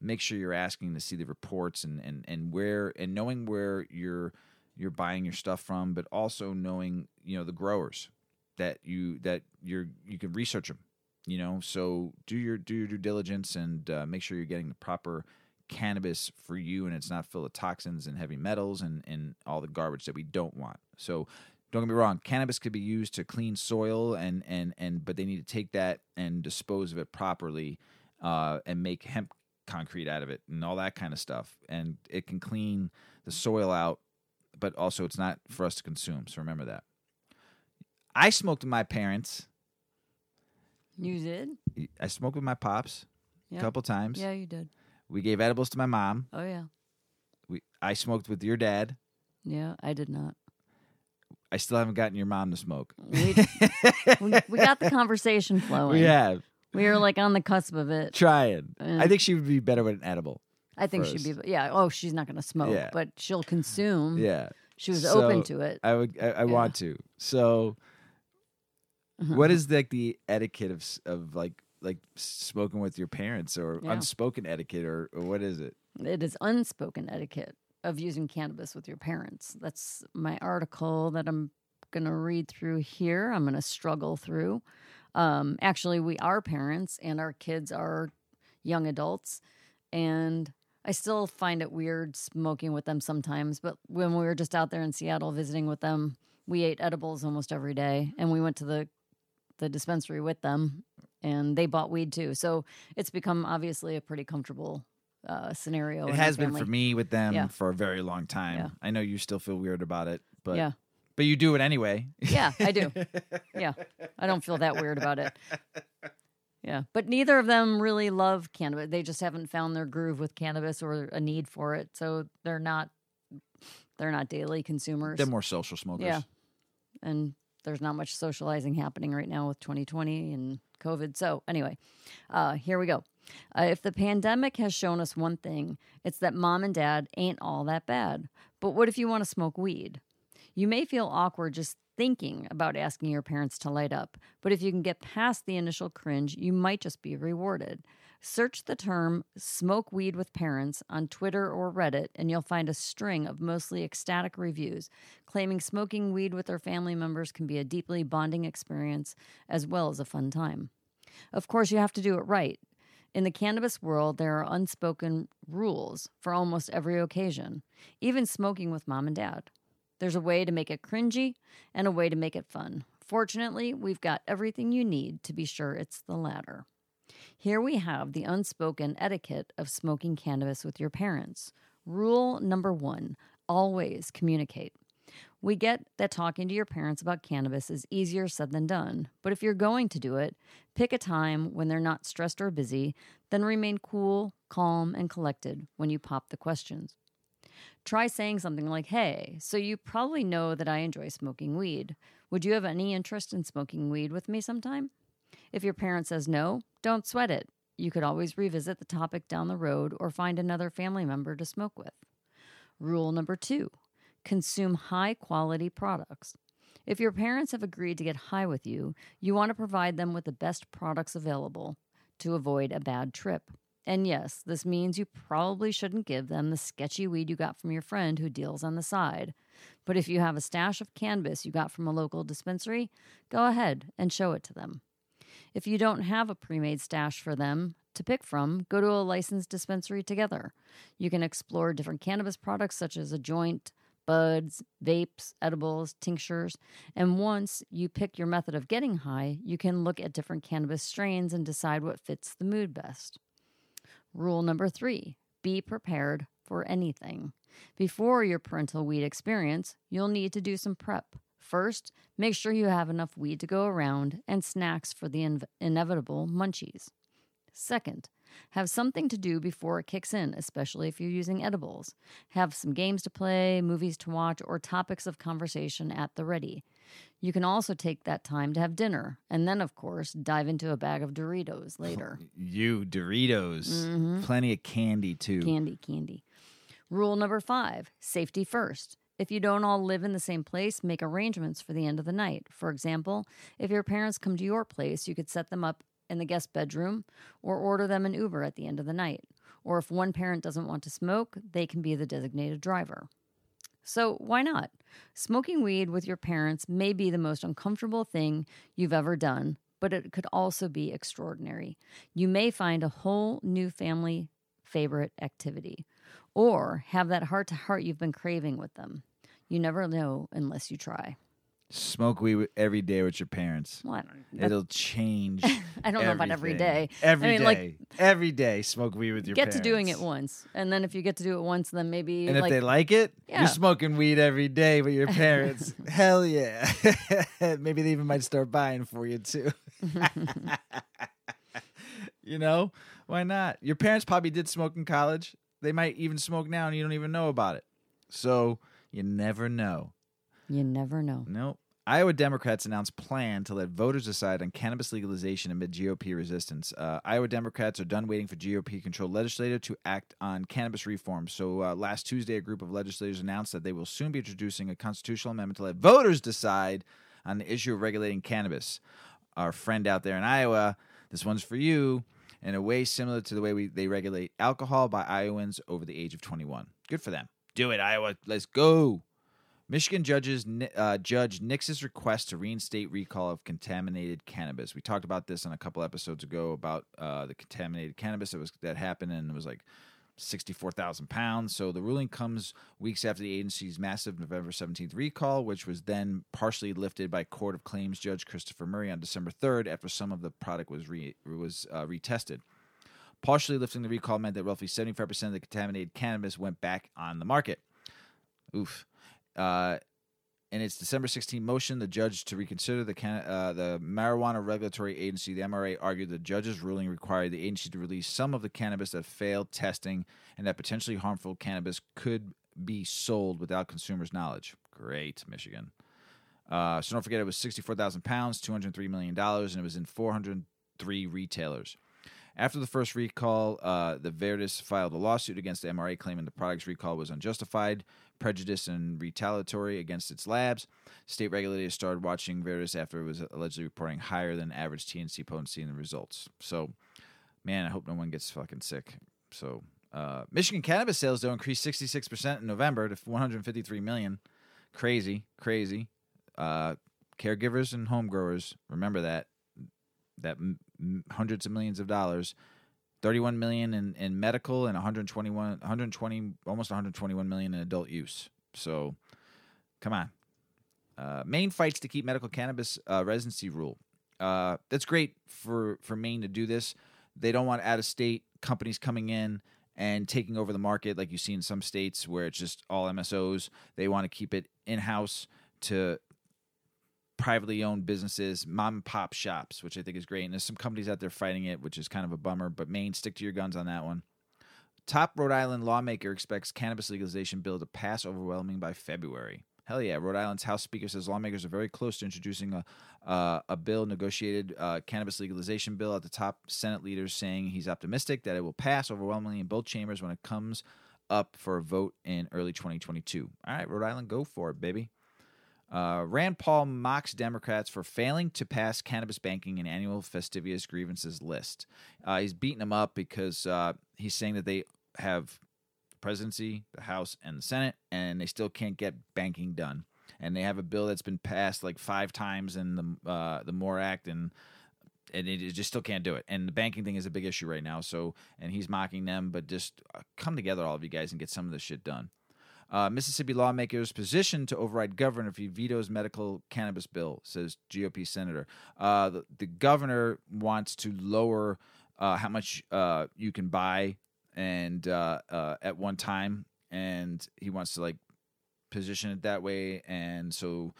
make sure you're asking to see the reports and and and where and knowing where you're you're buying your stuff from, but also knowing you know the growers that you that you're you can research them. You know, so do your do your due diligence and uh, make sure you're getting the proper cannabis for you and it's not full of toxins and heavy metals and, and all the garbage that we don't want. So don't get me wrong cannabis could be used to clean soil and and and but they need to take that and dispose of it properly uh, and make hemp concrete out of it and all that kind of stuff and it can clean the soil out but also it's not for us to consume so remember that i smoked with my parents You did? i smoked with my pops a couple times Yeah, you did. we gave edibles to my mom Oh yeah. we i smoked with your dad Yeah, I did not. I still haven't gotten your mom to smoke We, [LAUGHS] we, we got the conversation flowing. we have We were like on the cusp of it. trying Uh, i think she would be better with an edible I think she'd be yeah. Oh, she's not going to smoke, Yeah. but she'll consume. yeah She was So, open to it. I would. I, I want to. So, Uh-huh. what is like the etiquette of s- of like like smoking with your parents or Yeah. unspoken etiquette or, or what is it? It is unspoken etiquette of using cannabis with your parents. That's my article that I'm going to read through here. I'm going to struggle through. Um, actually, we are parents and our kids are young adults. And I still find it weird smoking with them sometimes. But when we were just out there in Seattle visiting with them, we ate edibles almost every day. And we went to the, the dispensary with them and they bought weed too. So it's become obviously a pretty comfortable uh, scenario. it has been for me with them Yeah. for a very long time. Yeah. I know you still feel weird about it, but yeah, but you do it anyway. yeah, I do. [LAUGHS] Yeah, I don't feel that weird about it. Yeah, but neither of them really love cannabis. They just haven't found their groove with cannabis or a need for it, so they're not they're not daily consumers. They're more social smokers. Yeah. and there's not much socializing happening right now with 2020 and COVID. So, anyway, uh, here we go. Uh, if the pandemic has shown us one thing, it's that mom and dad ain't all that bad. But what if you want to smoke weed? You may feel awkward just thinking about asking your parents to light up, but if you can get past the initial cringe, you might just be rewarded. Search the term smoke weed with parents on Twitter or Reddit, and you'll find a string of mostly ecstatic reviews claiming smoking weed with their family members can be a deeply bonding experience as well as a fun time. Of course, you have to do it right. In the cannabis world, there are unspoken rules for almost every occasion, even smoking with mom and dad. There's a way to make it cringy and a way to make it fun. Fortunately, we've got everything you need to be sure it's the latter. Here we have the unspoken etiquette of smoking cannabis with your parents. Rule number one always communicate. We get that talking to your parents about cannabis is easier said than done, but if you're going to do it, pick a time when they're not stressed or busy, then remain cool, calm, and collected when you pop the questions. Try saying something like, Hey, so you probably know that I enjoy smoking weed. Would you have any interest in smoking weed with me sometime? If your parent says no, don't sweat it. You could always revisit the topic down the road or find another family member to smoke with. Rule number two consume high quality products. If your parents have agreed to get high with you, you want to provide them with the best products available to avoid a bad trip. And yes, this means you probably shouldn't give them the sketchy weed you got from your friend who deals on the side. But if you have a stash of cannabis you got from a local dispensary, go ahead and show it to them. If you don't have a pre made stash for them to pick from, go to a licensed dispensary together. You can explore different cannabis products such as a joint, buds, vapes, edibles, tinctures. And once you pick your method of getting high, you can look at different cannabis strains and decide what fits the mood best. Rule number three be prepared for anything. Before your parental weed experience, you'll need to do some prep. First, make sure you have enough weed to go around and snacks for the inv- inevitable munchies. Second, have something to do before it kicks in, especially if you're using edibles. Have some games to play, movies to watch, or topics of conversation at the ready. You can also take that time to have dinner, and then, of course, dive into a bag of Doritos [LAUGHS] later. You Doritos, mm-hmm. plenty of candy too. Candy, candy. Rule number five safety first. If you don't all live in the same place, make arrangements for the end of the night. For example, if your parents come to your place, you could set them up in the guest bedroom or order them an Uber at the end of the night. Or if one parent doesn't want to smoke, they can be the designated driver. So, why not? Smoking weed with your parents may be the most uncomfortable thing you've ever done, but it could also be extraordinary. You may find a whole new family favorite activity or have that heart to heart you've been craving with them. You never know unless you try. Smoke weed every day with your parents. Well, I don't, that- It'll change. [LAUGHS] I don't know about every day. Every I mean, day. like every day, smoke weed with your parents. get parents. to doing it once, and then if you get to do it once, then maybe And if they like it, Yeah. you're smoking weed every day with your parents. [LAUGHS] Hell yeah. [LAUGHS] Maybe they even might start buying for you too. you know, why not? Your parents probably did smoke in college. They might even smoke now and you don't even know about it. So you never know. You never know. Nope. Iowa Democrats announced plan to let voters decide on cannabis legalization amid GOP resistance. Uh, Iowa Democrats are done waiting for GOP-controlled legislature to act on cannabis reform. So uh, last Tuesday, a group of legislators announced that they will soon be introducing a constitutional amendment to let voters decide on the issue of regulating cannabis. Our friend out there in Iowa, this one's for you. In a way similar to the way we, they regulate alcohol by Iowans over the age of 21. Good for them. Do it, Iowa. Let's go. Michigan judges uh, Judge nixes request to reinstate recall of contaminated cannabis. We talked about this on a couple episodes ago about uh, the contaminated cannabis that was that happened, and it was like sixty-four thousand pounds. So the ruling comes weeks after the agency's massive November seventeenth recall, which was then partially lifted by Court of Claims Judge Christopher Murray on December third, after some of the product was re- was uh, retested. Partially lifting the recall meant that roughly seventy-five percent of the contaminated cannabis went back on the market. Oof. Uh, in its December 16 motion, the judge to reconsider the can- uh, the marijuana regulatory agency, the MRA, argued the judge's ruling required the agency to release some of the cannabis that failed testing and that potentially harmful cannabis could be sold without consumers' knowledge. Great, Michigan. Uh, so don't forget, it was 64,000 pounds, $203 million, and it was in 403 retailers. After the first recall, uh, the Viridis filed a lawsuit against the MRA claiming the product's recall was unjustified, prejudiced, and retaliatory against its labs. State regulators started watching Viridis after it was allegedly reporting higher than average THC potency in the results. So, man, I hope no one gets fucking sick. So, uh, Michigan cannabis sales though increased 66% in November to 153 million. Crazy, crazy. Uh, caregivers and home growers, remember that that hundreds of millions of dollars 31 million in, in medical and 121 120 almost 121 million in adult use so Come on. Uh, Maine fights to keep medical cannabis uh, residency rule. Uh, that's great for for Maine to do this. They don't want out of state companies coming in and taking over the market like you see in some states where it's just all MSOs. They want to keep it in house to privately owned businesses, mom and pop shops, which I think is great. And there's some companies out there fighting it, which is kind of a bummer. But Maine, stick to your guns on that one. Top Rhode Island lawmaker expects cannabis legalization bill to pass overwhelming by February. Hell yeah! Rhode Island's House Speaker says lawmakers are very close to introducing a uh, a bill, negotiated uh, cannabis legalization bill. At the top, Senate leaders saying he's optimistic that it will pass overwhelmingly in both chambers when it comes up for a vote in early 2022. All right, Rhode Island, go for it, baby. Uh, Rand Paul mocks Democrats for failing to pass cannabis banking in annual Festivus grievances list. Uh, he's beating them up because uh, he's saying that they have the presidency, the House, and the Senate, and they still can't get banking done. And they have a bill that's been passed like five times in the uh, the MORE Act, and and it just still can't do it. And the banking thing is a big issue right now. So, and he's mocking them, but just uh, come together, all of you guys, and get some of this shit done. Uh, Mississippi lawmakers positioned to override governor if he vetoes medical cannabis bill, says GOP senator. Uh, the, the, governor wants to lower uh, how much uh, you can buy and uh, uh, at one time, and he wants to like position it that way. And so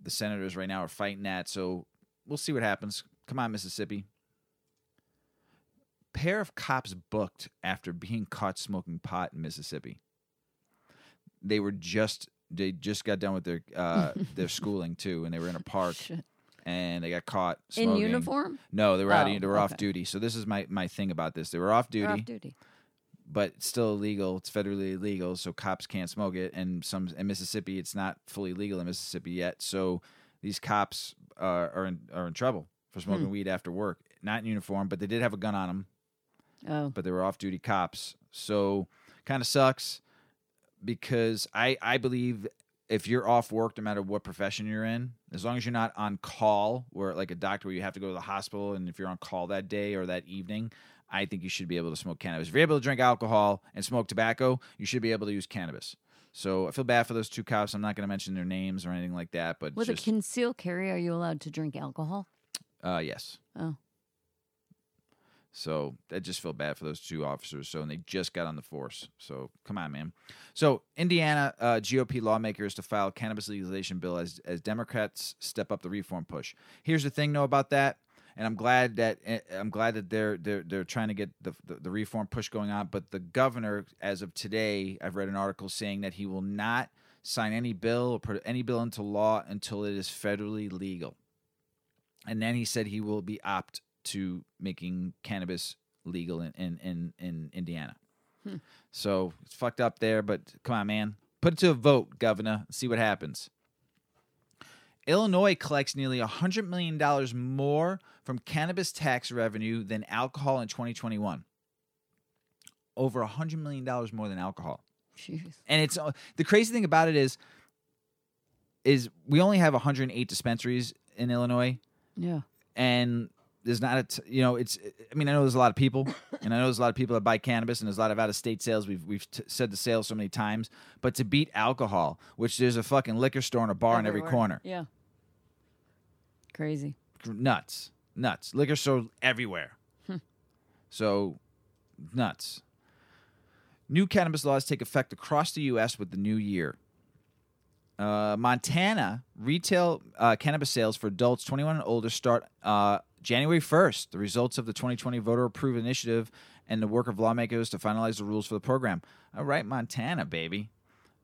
the senators right now are fighting that. So we'll see what happens. Come on, Mississippi. Pair of cops booked after being caught smoking pot in Mississippi. They were just they just got done with their uh, [LAUGHS] their schooling too, and they were in a park. Shit. And they got caught smoking. In uniform? No, they were out. Oh, Of, they were off duty. So this is my my thing about this. They were off duty They're off duty. but it's still illegal. It's federally illegal, so cops can't smoke it. And some in Mississippi, it's not fully legal in Mississippi yet. So these cops uh, are in, are in trouble for smoking weed after work. Not in uniform, but they did have a gun on them. Oh. But they were off duty cops, so kind of sucks because I I believe if you're off work, no matter what profession you're in, as long as you're not on call, where like a doctor where you have to go to the hospital, and if you're on call that day or that evening, I think you should be able to smoke cannabis. If you're able to drink alcohol and smoke tobacco, you should be able to use cannabis. So I feel bad for those two cops. I'm not going to mention their names or anything like that, but With just a concealed carry, are you allowed to drink alcohol? uh, yes. Oh. So I just feel bad for those two officers. So and they just got on the force. So come on, man. So Indiana uh, GOP lawmakers to file cannabis legalization bill as as Democrats step up the reform push. Here's the thing, though, about that, and I'm glad that eh, I'm glad that they're they're they're trying to get the, the the reform push going on. But the governor, as of today, I've read an article saying that he will not sign any bill or put any bill into law until it is federally legal. And then he said he will be opt to making cannabis legal in in in, in Indiana. So it's fucked up there, but come on, man, put it to a vote, Governor. See what happens. Illinois collects nearly $100 million more from cannabis tax revenue than alcohol in 2021. Over $100 million more than alcohol Jeez. and it's uh, the crazy thing about it is is we only have 108 dispensaries in Illinois Yeah. and there's not a t- you know it's I mean I know there's a lot of people [COUGHS] and I know there's a lot of people that buy cannabis and there's a lot of out of state sales. We've we've t- said the sales so many times but to beat alcohol which there's a fucking liquor store and a bar in every corner. Yeah. Crazy. nuts. Nuts. Liquor store everywhere. So nuts. New cannabis laws take effect across the u.s with the new year. Uh, montana retail uh, cannabis sales for adults 21 and older start uh, january 1st the results of the 2020 voter approved initiative and the work of lawmakers to finalize the rules for the program all right montana baby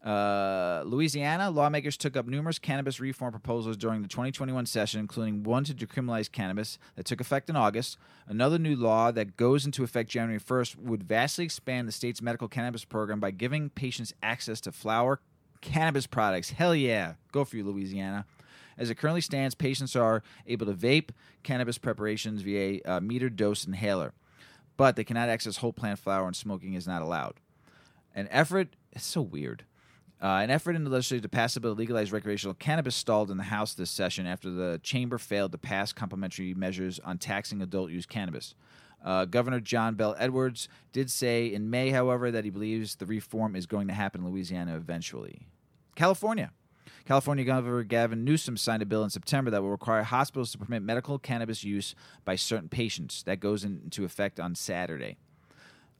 uh, Louisiana lawmakers took up numerous cannabis reform proposals during the 2021 session, including one to decriminalize cannabis that took effect in August. Another new law that goes into effect January 1st would vastly expand the state's medical cannabis program by giving patients access to flower cannabis products. Hell yeah. Go for you, Louisiana. As it currently stands, patients are able to vape cannabis preparations via a metered dose inhaler, but they cannot access whole plant flower and smoking is not allowed. An effort, it's so weird. Uh, an effort in the legislature to pass a bill to legalize recreational cannabis stalled in the House this session after the chamber failed to pass complementary measures on taxing adult use cannabis. Uh, Governor John Bell Edwards did say in May, however, that he believes the reform is going to happen in Louisiana eventually. California. California Governor Gavin Newsom signed a bill in September that will require hospitals to permit medical cannabis use by certain patients. That goes into effect on Saturday.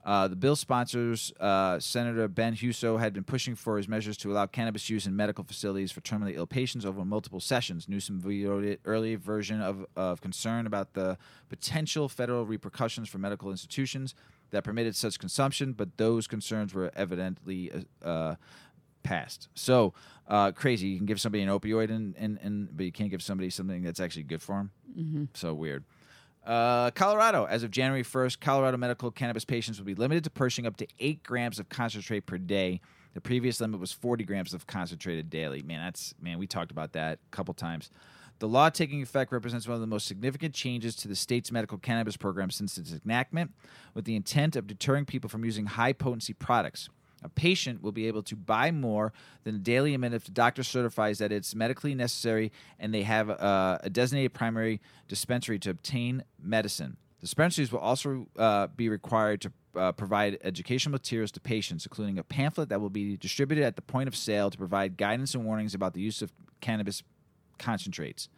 Uh, the bill sponsors, uh, Senator Ben Hueso, had been pushing for his measures to allow cannabis use in medical facilities for terminally ill patients over multiple sessions. Newsom vetoed it early version of, of concern about the potential federal repercussions for medical institutions that permitted such consumption, but those concerns were evidently uh, passed. So uh, crazy. You can give somebody an opioid, and, and, and but you can't give somebody something that's actually good for them. Mm-hmm. So weird. Uh, Colorado, as of January 1st, Colorado medical cannabis patients will be limited to purchasing up to eight grams of concentrate per day. The previous limit was 40 grams of concentrated daily. Man, that's man. We talked about that a couple times. The law taking effect represents one of the most significant changes to the state's medical cannabis program since its enactment, with the intent of deterring people from using high potency products. A patient will be able to buy more than a daily limit if the doctor certifies that it's medically necessary and they have a designated primary dispensary to obtain medicine. Dispensaries will also uh, be required to uh, provide educational materials to patients, including a pamphlet that will be distributed at the point of sale to provide guidance and warnings about the use of cannabis concentrates.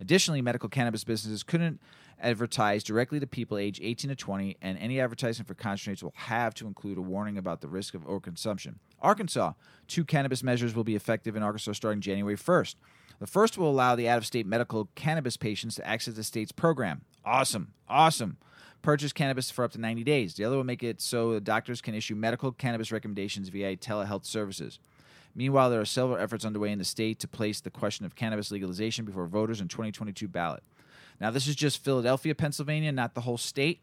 Additionally, medical cannabis businesses couldn't advertise directly to people age 18 to 20, and any advertising for concentrates will have to include a warning about the risk of overconsumption. Arkansas, two cannabis measures will be effective in Arkansas starting January 1st. The first will allow the out of state medical cannabis patients to access the state's program. Awesome, awesome. Purchase cannabis for up to 90 days. The other will make it so the doctors can issue medical cannabis recommendations via telehealth services. Meanwhile, there are several efforts underway in the state to place the question of cannabis legalization before voters in 2022 ballot. Now, this is just Philadelphia, Pennsylvania, not the whole state.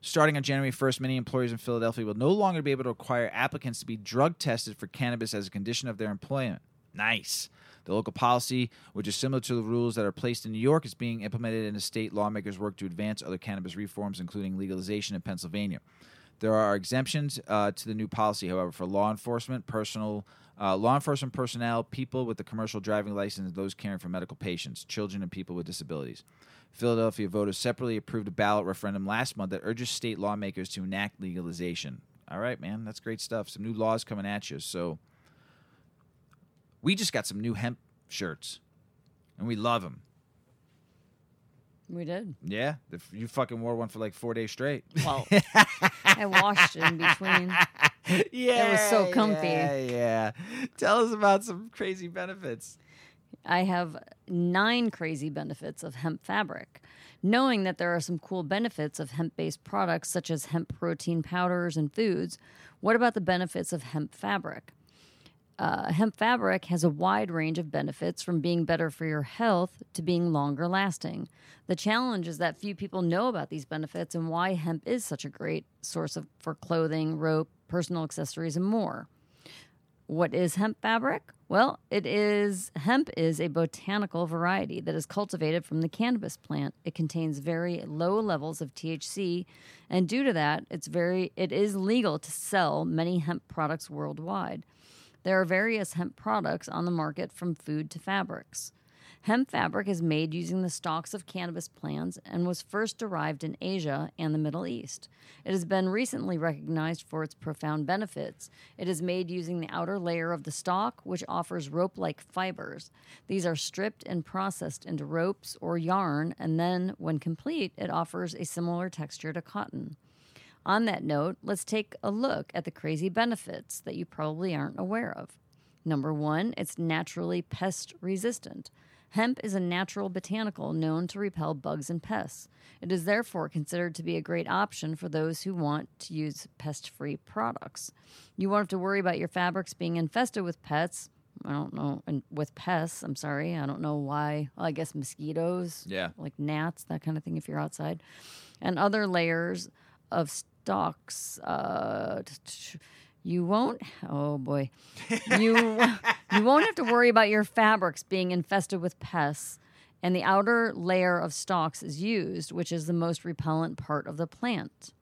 Starting on January 1st, many employers in Philadelphia will no longer be able to require applicants to be drug tested for cannabis as a condition of their employment. Nice. The local policy, which is similar to the rules that are placed in New York, is being implemented in the state lawmakers work to advance other cannabis reforms, including legalization in Pennsylvania. There are exemptions uh, to the new policy, however, for law enforcement, personal uh, law enforcement personnel, people with a commercial driving license, those caring for medical patients, children, and people with disabilities. Philadelphia voters separately approved a ballot referendum last month that urges state lawmakers to enact legalization. All right, man, that's great stuff. Some new laws coming at you. So we just got some new hemp shirts, and we love them. We did. Yeah, you fucking wore one for like four days straight. Well, [LAUGHS] I washed it in between. yeah, It was so comfy. Yeah, yeah. Tell us about some crazy benefits. I have nine crazy benefits of hemp fabric. Knowing that there are some cool benefits of hemp based products such as hemp protein powders and foods, what about the benefits of hemp fabric? Uh, hemp fabric has a wide range of benefits from being better for your health to being longer lasting. The challenge is that few people know about these benefits and why hemp is such a great source of, for clothing, rope, personal accessories, and more. What is hemp fabric? Well, it is hemp is a botanical variety that is cultivated from the cannabis plant. It contains very low levels of THC, and due to that, it's very it is legal to sell many hemp products worldwide. There are various hemp products on the market from food to fabrics. Hemp fabric is made using the stalks of cannabis plants and was first derived in Asia and the Middle East. It has been recently recognized for its profound benefits. It is made using the outer layer of the stalk, which offers rope like fibers. These are stripped and processed into ropes or yarn, and then, when complete, it offers a similar texture to cotton. On that note, let's take a look at the crazy benefits that you probably aren't aware of. Number one, it's naturally pest resistant. Hemp is a natural botanical known to repel bugs and pests. It is therefore considered to be a great option for those who want to use pest free products. You won't have to worry about your fabrics being infested with pets. I don't know, and with pests, I'm sorry. I don't know why. Well, I guess mosquitoes, Yeah. like gnats, that kind of thing, if you're outside, and other layers of stalks. Uh, t- t- you won't. Oh boy, [LAUGHS] you you won't have to worry about your fabrics being infested with pests. And the outer layer of stalks is used, which is the most repellent part of the plant.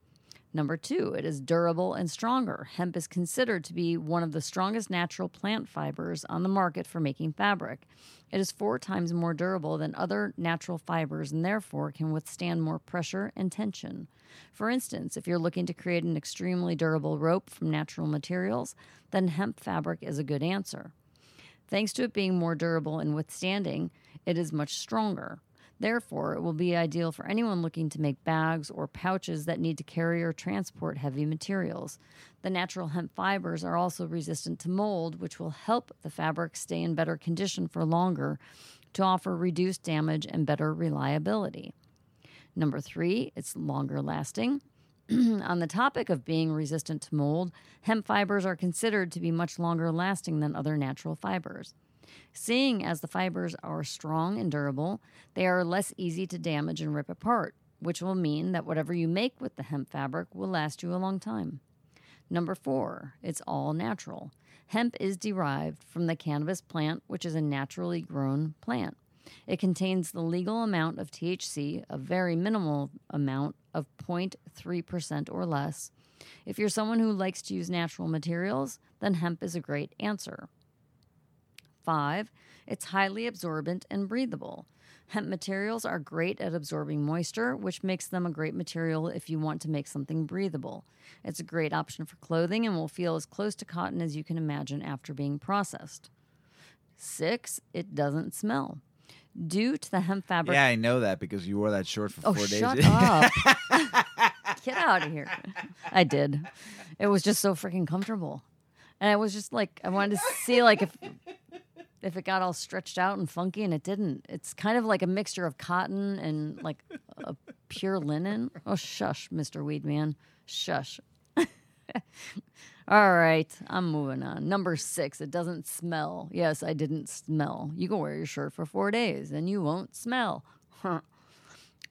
Number two, it is durable and stronger. Hemp is considered to be one of the strongest natural plant fibers on the market for making fabric. It is four times more durable than other natural fibers and therefore can withstand more pressure and tension. For instance, if you're looking to create an extremely durable rope from natural materials, then hemp fabric is a good answer. Thanks to it being more durable and withstanding, it is much stronger. Therefore, it will be ideal for anyone looking to make bags or pouches that need to carry or transport heavy materials. The natural hemp fibers are also resistant to mold, which will help the fabric stay in better condition for longer to offer reduced damage and better reliability. Number three, it's longer lasting. [CLEARS THROAT] On the topic of being resistant to mold, hemp fibers are considered to be much longer lasting than other natural fibers. Seeing as the fibers are strong and durable, they are less easy to damage and rip apart, which will mean that whatever you make with the hemp fabric will last you a long time. Number four, it's all natural. Hemp is derived from the cannabis plant, which is a naturally grown plant. It contains the legal amount of THC, a very minimal amount of 0.3% or less. If you're someone who likes to use natural materials, then hemp is a great answer. Five, it's highly absorbent and breathable. Hemp materials are great at absorbing moisture, which makes them a great material if you want to make something breathable. It's a great option for clothing and will feel as close to cotton as you can imagine after being processed. Six, it doesn't smell. Due to the hemp fabric. Yeah, I know that because you wore that short for oh, four days. shut [LAUGHS] up. Get out of here. I did. It was just so freaking comfortable. And I was just like, I wanted to see like if if it got all stretched out and funky and it didn't. It's kind of like a mixture of cotton and like a pure linen. Oh, shush, Mr. Weedman. Shush. [LAUGHS] all right, I'm moving on. Number six, it doesn't smell. Yes, I didn't smell. You can wear your shirt for four days and you won't smell.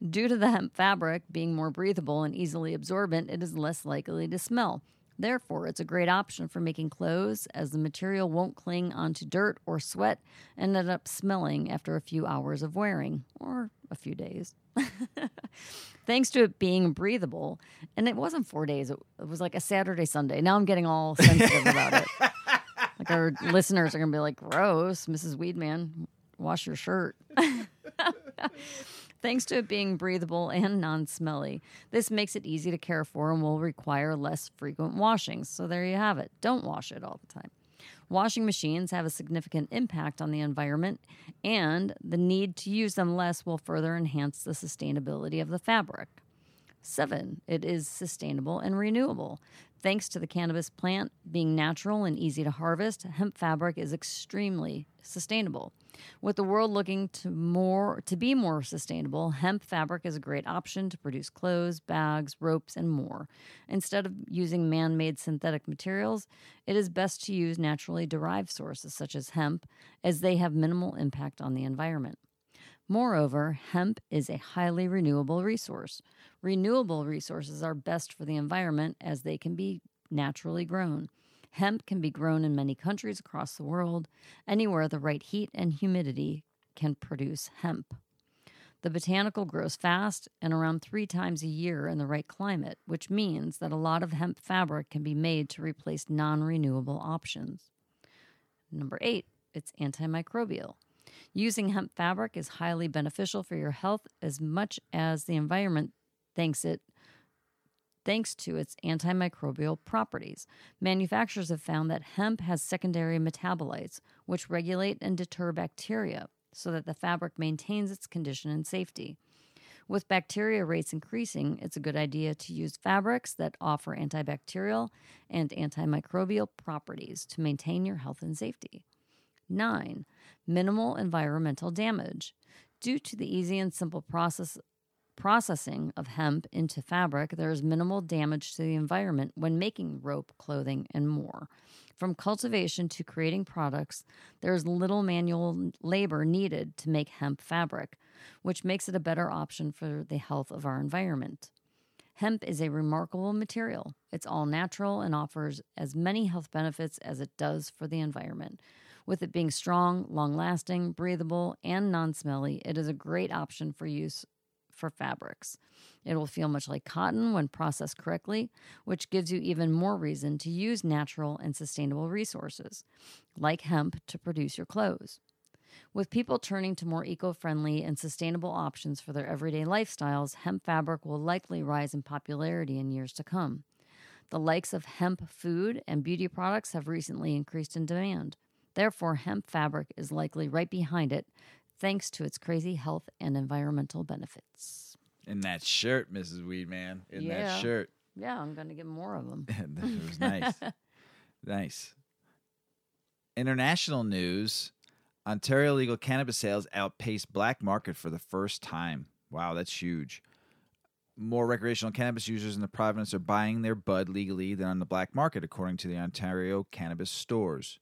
Due to the hemp fabric being more breathable and easily absorbent, it is less likely to smell. Therefore, it's a great option for making clothes as the material won't cling onto dirt or sweat and end up smelling after a few hours of wearing or a few days. [LAUGHS] Thanks to it being breathable, and it wasn't four days, it, was like a Saturday, Sunday. Now I'm getting all sensitive about it. [LAUGHS] Like our listeners are going to be like, gross, Mrs. Weedman, wash your shirt. [LAUGHS] Thanks to it being breathable and non smelly, this makes it easy to care for and will require less frequent washings. So there you have it. Don't wash it all the time. Washing machines have a significant impact on the environment, and the need to use them less will further enhance the sustainability of the fabric. Seven, it is sustainable and renewable. Thanks to the cannabis plant being natural and easy to harvest, hemp fabric is extremely sustainable. With the world looking to more to be more sustainable, hemp fabric is a great option to produce clothes, bags, ropes, and more. Instead of using man-made synthetic materials, it is best to use naturally derived sources such as hemp as they have minimal impact on the environment. Moreover, hemp is a highly renewable resource. Renewable resources are best for the environment as they can be naturally grown. Hemp can be grown in many countries across the world. Anywhere the right heat and humidity can produce hemp. The botanical grows fast and around three times a year in the right climate, which means that a lot of hemp fabric can be made to replace non renewable options. Number eight, it's antimicrobial. Using hemp fabric is highly beneficial for your health as much as the environment thanks it thanks to its antimicrobial properties. Manufacturers have found that hemp has secondary metabolites which regulate and deter bacteria so that the fabric maintains its condition and safety. With bacteria rates increasing, it's a good idea to use fabrics that offer antibacterial and antimicrobial properties to maintain your health and safety. 9. Minimal environmental damage. Due to the easy and simple process processing of hemp into fabric, there is minimal damage to the environment when making rope, clothing, and more. From cultivation to creating products, there is little manual labor needed to make hemp fabric, which makes it a better option for the health of our environment. Hemp is a remarkable material. It's all natural and offers as many health benefits as it does for the environment. With it being strong, long lasting, breathable, and non smelly, it is a great option for use for fabrics. It will feel much like cotton when processed correctly, which gives you even more reason to use natural and sustainable resources, like hemp, to produce your clothes. With people turning to more eco friendly and sustainable options for their everyday lifestyles, hemp fabric will likely rise in popularity in years to come. The likes of hemp food and beauty products have recently increased in demand. Therefore, hemp fabric is likely right behind it, thanks to its crazy health and environmental benefits. In that shirt, Mrs. Weedman. In Yeah. that shirt. Yeah, I'm going to get more of them. it [LAUGHS] was nice. [LAUGHS] nice. International news Ontario legal cannabis sales outpaced black market for the first time. Wow, that's huge. More recreational cannabis users in the province are buying their bud legally than on the black market, according to the Ontario cannabis stores.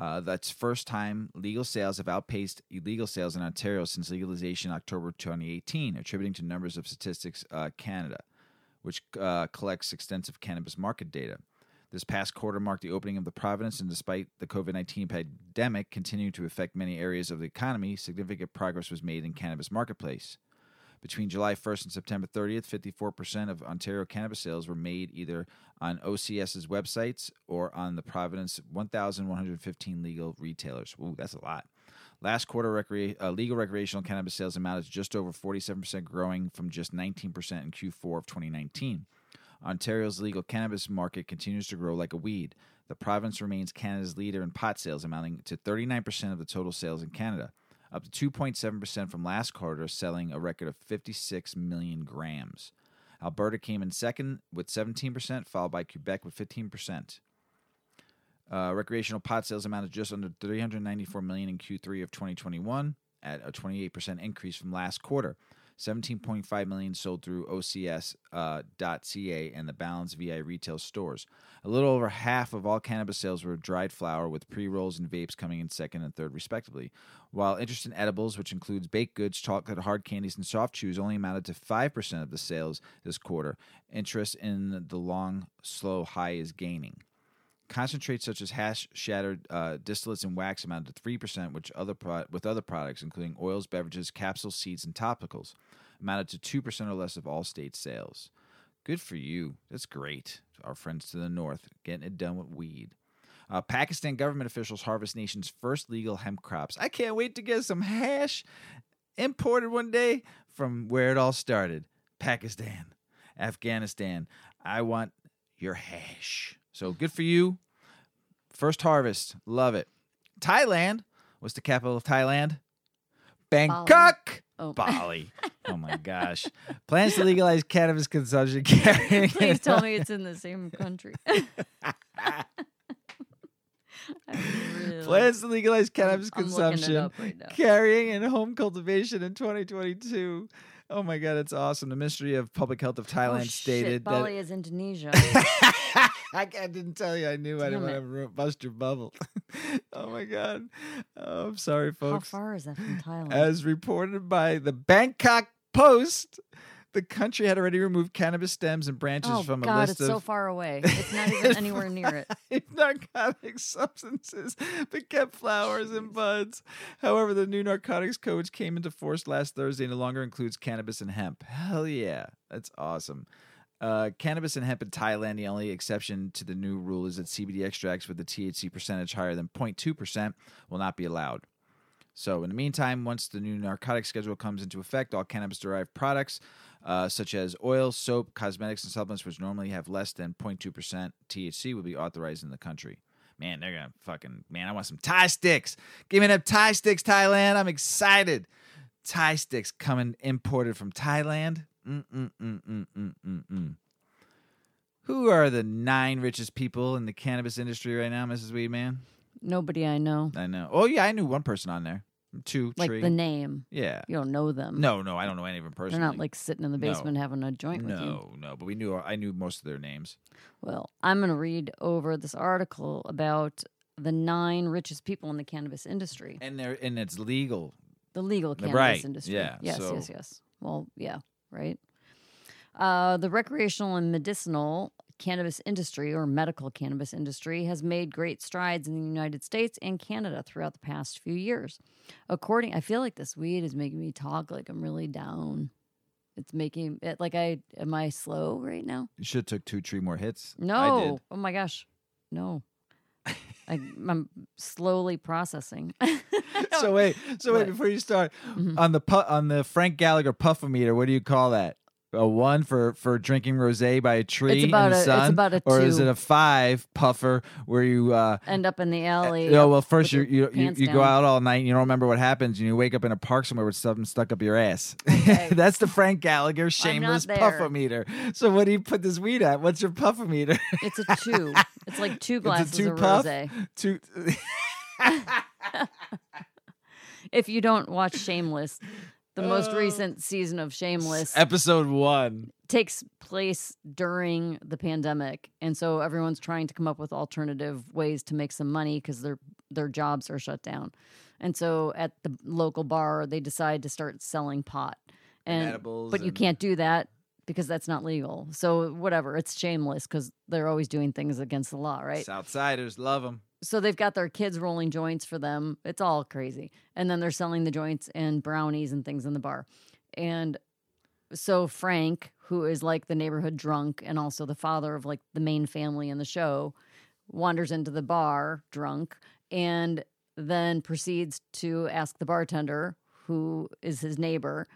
Uh, that's first time legal sales have outpaced illegal sales in Ontario since legalization October 2018, attributing to numbers of Statistics uh, Canada, which uh, collects extensive cannabis market data. This past quarter marked the opening of the province, and despite the COVID 19 pandemic continuing to affect many areas of the economy, significant progress was made in cannabis marketplace. Between July 1st and September 30th, 54% of Ontario cannabis sales were made either on OCS's websites or on the province 1,115 legal retailers. Ooh, that's a lot. Last quarter, recre- uh, legal recreational cannabis sales amounted to just over 47%, growing from just 19% in Q4 of 2019. Ontario's legal cannabis market continues to grow like a weed. The province remains Canada's leader in pot sales, amounting to 39% of the total sales in Canada, up to 2.7% from last quarter, selling a record of 56 million grams. Alberta came in second with 17%, followed by Quebec with 15%. Uh, recreational pot sales amounted just under 394 million in Q3 of 2021, at a 28% increase from last quarter. 17.5 million sold through OCS.ca uh, and the balance via retail stores. A little over half of all cannabis sales were dried flower, with pre rolls and vapes coming in second and third, respectively. While interest in edibles, which includes baked goods, chocolate, hard candies, and soft chews, only amounted to 5% of the sales this quarter, interest in the long, slow high is gaining. Concentrates such as hash, shattered uh, distillates, and wax amounted to three percent, which other pro- with other products, including oils, beverages, capsules, seeds, and topicals, amounted to two percent or less of all state sales. Good for you. That's great. Our friends to the north getting it done with weed. Uh, Pakistan government officials harvest nation's first legal hemp crops. I can't wait to get some hash imported one day from where it all started Pakistan, Afghanistan. I want your hash. So good for you. First harvest. Love it. Thailand. What's the capital of Thailand? Bangkok. Oh. Bali. oh my [LAUGHS] gosh. Plans to legalize cannabis consumption [LAUGHS] carrying. Please tell me it's in the same [LAUGHS] country. Really- Plans to legalize cannabis I'm consumption, up right carrying, and home cultivation in 2022. Oh my God, it's awesome. The Ministry of Public Health of Oh, Thailand shit, that Bali is Indonesia. I, didn't tell you. I knew I didn't want to bust your bubble. [LAUGHS] oh my God. Oh, I'm sorry, folks. How far is that from Thailand? As reported by the Bangkok Post, the country had already removed cannabis stems and branches oh from a God, list it's so of far away. [LAUGHS] It's not even anywhere near it. [LAUGHS] narcotic substances, but kept flowers and buds. However, the new narcotics code which came into force last Thursday no longer includes cannabis and hemp. Hell yeah, that's awesome. Uh, cannabis and hemp in Thailand, the only exception to the new rule is that CBD extracts with a THC percentage higher than 0.2% will not be allowed. So, in the meantime, once the new narcotic schedule comes into effect, all cannabis derived products, uh, such as oil, soap, cosmetics, and supplements, which normally have less than 0.2% THC, will be authorized in the country. Man, they're gonna fucking man. I want some Thai sticks. Give me Thai sticks, Thailand. I'm excited. Thai sticks coming imported from Thailand. Mm mm mm. Who are the nine richest people in the cannabis industry right now, Mrs. Weedman? Nobody I know. I know. Oh yeah, I knew one person on there. Two, Like three. the name. yeah. You don't know them. No, no, I don't know any of them personally. They're not like sitting in the No. basement having a joint with you. no, no, but we knew I knew most of their names. Well, I'm going to read over this article about the nine richest people in the cannabis industry, And they're and it's legal. the legal cannabis Right, industry. yeah, Yes, so- yes, yes. Well, yeah, right. Uh, the recreational and medicinal cannabis industry or medical cannabis industry has made great strides in the United States and Canada throughout the past few years. According, I feel like this weed is making me talk like I'm really down. It's making it like I am I slow right now? You should have took two, three more hits. I No. did. Oh my gosh. No. I, I'm slowly processing. [LAUGHS] So wait, so wait What? before you start Mhm. on the pu- on the Frank Gallagher puffometer. What do you call that? A one for for drinking rosé by a tree in the a- it's sun, about a or is it a five puffer where you? uh End up in the alley. No, well, first you you you, you go out all night, and you don't remember what happens, and you wake up in a park somewhere with something stuck up your ass. Okay. [LAUGHS] That's the Frank Gallagher shameless there. puffometer. So what do you put this weed at? What's your puffometer? It's a two. [LAUGHS] It's like two glasses two of puff? rosé. Two. [LAUGHS] If you don't watch Shameless, the most recent season of Shameless Episode one. takes place during the pandemic, and so everyone's trying to come up with alternative ways to make some money because their their jobs are shut down. And so at the local bar, they decide to start selling pot. And edibles but you and- can't do that because that's not legal. So whatever, it's shameless because they're always doing things against the law, right? Southsiders love them. So they've got their kids rolling joints for them. It's all crazy. And then they're selling the joints and brownies and things in the bar. And so Frank, who is like the neighborhood drunk and also the father of like the main family in the show, wanders into the bar drunk and then proceeds to ask the bartender, who is his neighbor,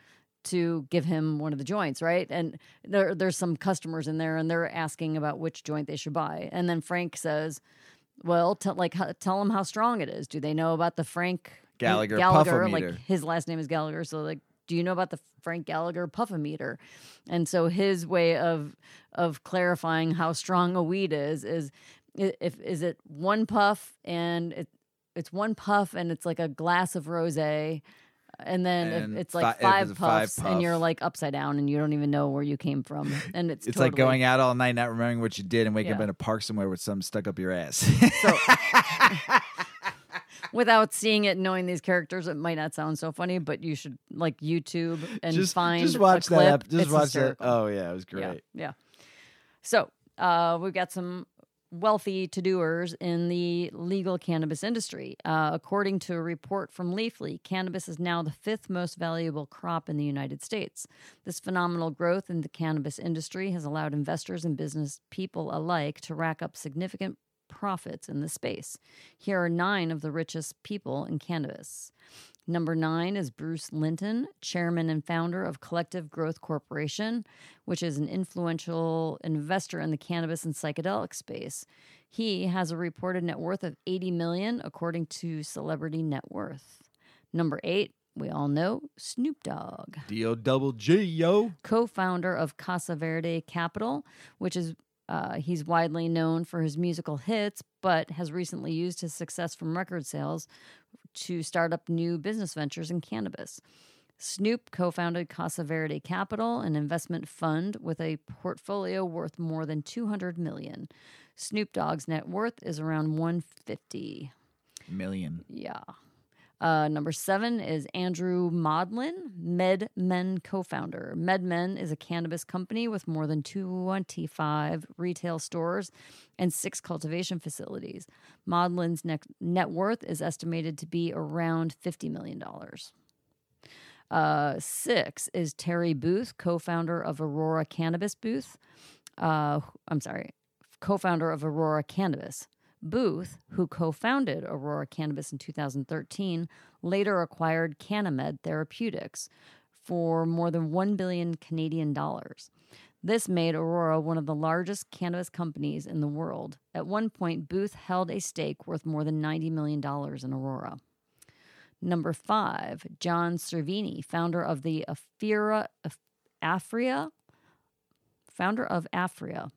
to give him one of the joints, right? And there, there's some customers in there, and they're asking about which joint they should buy. And then Frank says, "Well, tell like how, tell them how strong it is. Do they know about the Frank Gallagher Gallagher? Like his last name is Gallagher, so like." Do you know about the Frank Gallagher puffometer? And so his way of of clarifying how strong a weed is is if is it one puff and it it's one puff and it's like a glass of rosé and then And it's like if five a five puffs and you're like upside down and you don't even know where you came from [LAUGHS] and it's It's like going out all night, not remembering what you did, and waking up in a park somewhere with something stuck up your ass. so [LAUGHS] [LAUGHS] without seeing it knowing these characters it might not sound so funny but you should like youtube and just find just watch that. clip. Just It's watch hysterical. that. Oh yeah, it was great. Yeah, yeah. So uh, we've got some wealthy to doers in the legal cannabis industry. Uh, according to a report from Leafly, cannabis is now the fifth most valuable crop in the United States. This phenomenal growth in the cannabis industry has allowed investors and business people alike to rack up significant profits in the space. Here are nine of the richest people in cannabis. Number nine is Bruce Linton, chairman and founder of Collective Growth Corporation, which is an influential investor in the cannabis and psychedelic space. He has a reported net worth of 80 million, according to Celebrity Net Worth. Number eight, we all know Snoop Dogg D O double G yo. co-founder of Casa Verde Capital, which is uh, he's widely known for his musical hits, but has recently used his success from record sales to start up new business ventures in cannabis. Snoop co founded Casa Verde Capital, an investment fund with a portfolio worth more than 200 million. Snoop Dogg's net worth is around 150 million. Yeah. Uh, number seven is Andrew Modlin, MedMen co founder. MedMen is a cannabis company with more than 25 retail stores and six cultivation facilities. Modlin's net, net worth is estimated to be around $50 million. Uh, six is Terry Booth, co founder of Aurora Cannabis Booth. Uh, I'm sorry, co founder of Aurora Cannabis. Booth, who co founded Aurora Cannabis in 2013, later acquired CanniMed Therapeutics for more than 1 billion Canadian dollars. This made Aurora one of the largest cannabis companies in the world. At one point, Booth held a stake worth more than $90 million in Aurora. Number five, John Cervini, founder of the Afira, Af- Aphria, founder of Aphria,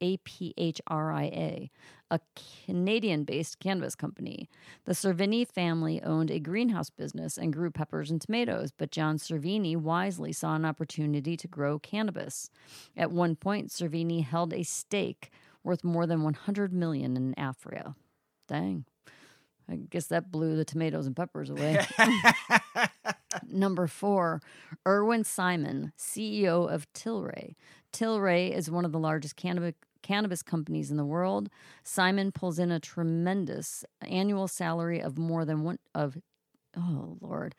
A P H R I A, a Canadian based cannabis company. The Cervini family owned a greenhouse business and grew peppers and tomatoes, but John Cervini wisely saw an opportunity to grow cannabis. At one point, Cervini held a stake worth more than 100 million in Aphria. Dang. I guess that blew the tomatoes and peppers away. [LAUGHS] Number four, Irwin Simon, CEO of Tilray. Tilray is one of the largest cannabis cannabis companies in the world. Simon pulls in a tremendous annual salary of more than one of oh lord.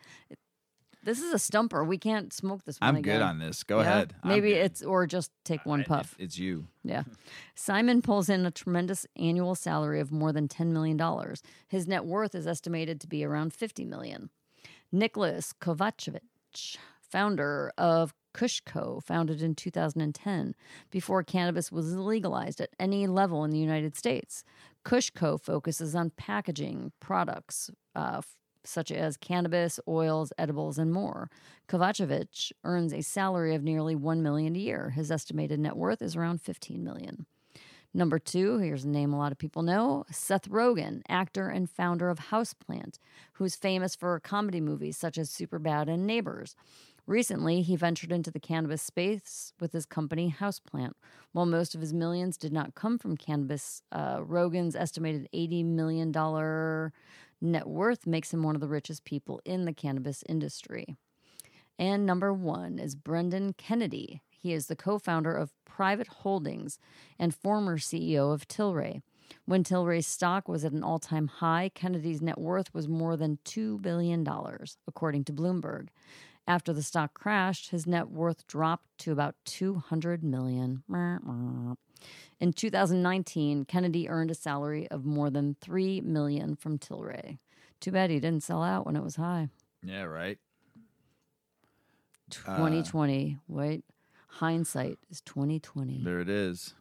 This is a stumper. We can't smoke this one I'm again. good on this. Go Yeah? ahead. I'm Maybe good. it's or just take one I- puff. It's you. Yeah. [LAUGHS] Simon pulls in a tremendous annual salary of more than $10 million. His net worth is estimated to be around 50 million. Nicholas Kovacevic, founder of Kushco, founded in 2010, before cannabis was legalized at any level in the United States. Kushco focuses on packaging products uh, such as cannabis, oils, edibles, and more. Kovacevic earns a salary of nearly 1 million a year. His estimated net worth is around 15 million. Number two, here's a name a lot of people know Seth Rogen, actor and founder of Houseplant, who's famous for comedy movies such as Superbad and Neighbors. Recently, he ventured into the cannabis space with his company Houseplant. While most of his millions did not come from cannabis, uh, Rogen's estimated $80 million net worth makes him one of the richest people in the cannabis industry. And number one is Brendan Kennedy. He is the co founder of Privateer Holdings and former CEO of Tilray. When Tilray's stock was at an all time high, Kennedy's net worth was more than $2 billion, according to Bloomberg. After the stock crashed, his net worth dropped to about 200 million. In 2019, Kennedy earned a salary of more than 3 million from Tilray. Too bad he didn't sell out when it was high. Yeah, right. 2020. Wait, hindsight is 2020. There it is.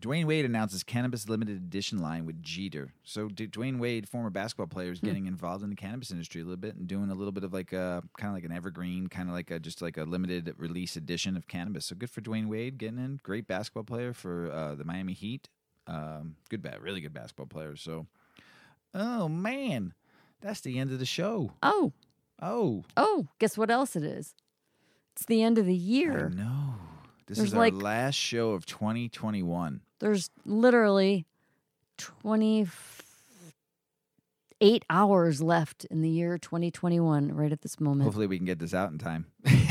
Dwyane Wade announces cannabis limited edition line with Jeeter. So D- Dwyane Wade, former basketball player, is getting involved in the cannabis industry a little bit and doing a little bit of like a kind of like an evergreen, kind of like a just like a limited release edition of cannabis. So good for Dwyane Wade getting in. Great basketball player for uh, the Miami Heat. Um, good, bat, really good basketball player. So, oh man, that's the end of the show. Oh, Oh, oh, guess what else it is? It's the end of the year. no, this There's is our like- last show of 2021. There's literally 28 hours left in the year 2021 right at this moment. Hopefully, we can get this out in time.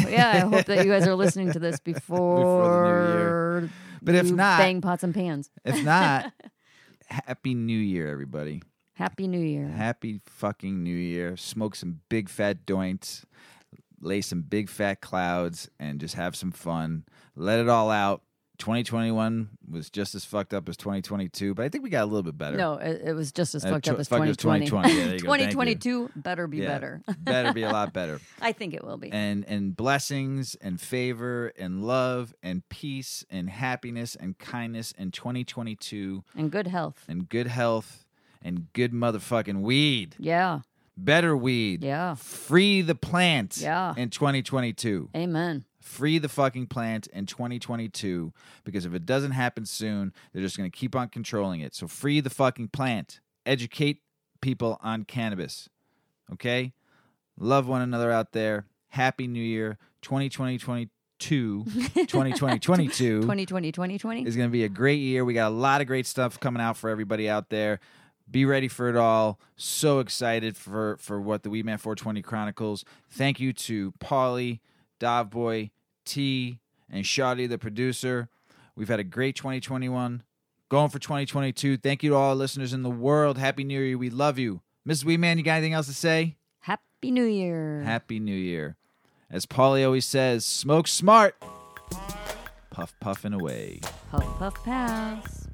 Yeah, I hope that you guys are [LAUGHS] listening to this [LAUGHS] before, before But if not- bang pots and pans. If not, [LAUGHS] happy New Year, everybody. Happy New Year. Happy fucking New Year. Smoke some big fat joints, lay some big fat clouds, and just have some fun. Let it all out. 2021 was just as fucked up as 2022, but I think we got a little bit better. No, it, it was just as Uh, fucked tw- up as fuck, it was 2020. 2020. Yeah, there you go. [LAUGHS] Thank you. 2022 better be Yeah, better. [LAUGHS] better be a lot better. I think it will be. and and blessings and favor and love and peace and happiness and kindness in 2022 and good health. and good health and good motherfucking weed Yeah. better weed Yeah. free the plant Yeah. in 2022 Amen. Free the fucking plant in 2022 because if it doesn't happen soon they're just going to keep on controlling it. So free the fucking plant. Educate people on cannabis okay? Love one another out there. Happy new year. 2020 22 [LAUGHS] 2020 22 2020 2020. is going to be a great year. We got a lot of great stuff coming out for everybody out there. Be ready for it all. So excited for for what the Weedman 420 chronicles. Thank you to Paulie Dovboy T and Shoddy the producer. We've had a great 2021 going for 2022 thank you to all our listeners in the world. Happy new year. We love you. Mrs weedman you got anything else to say? Happy New Year. happy new year. As Paulie always says smoke smart. Puff puffing away. Puff, puff, pass.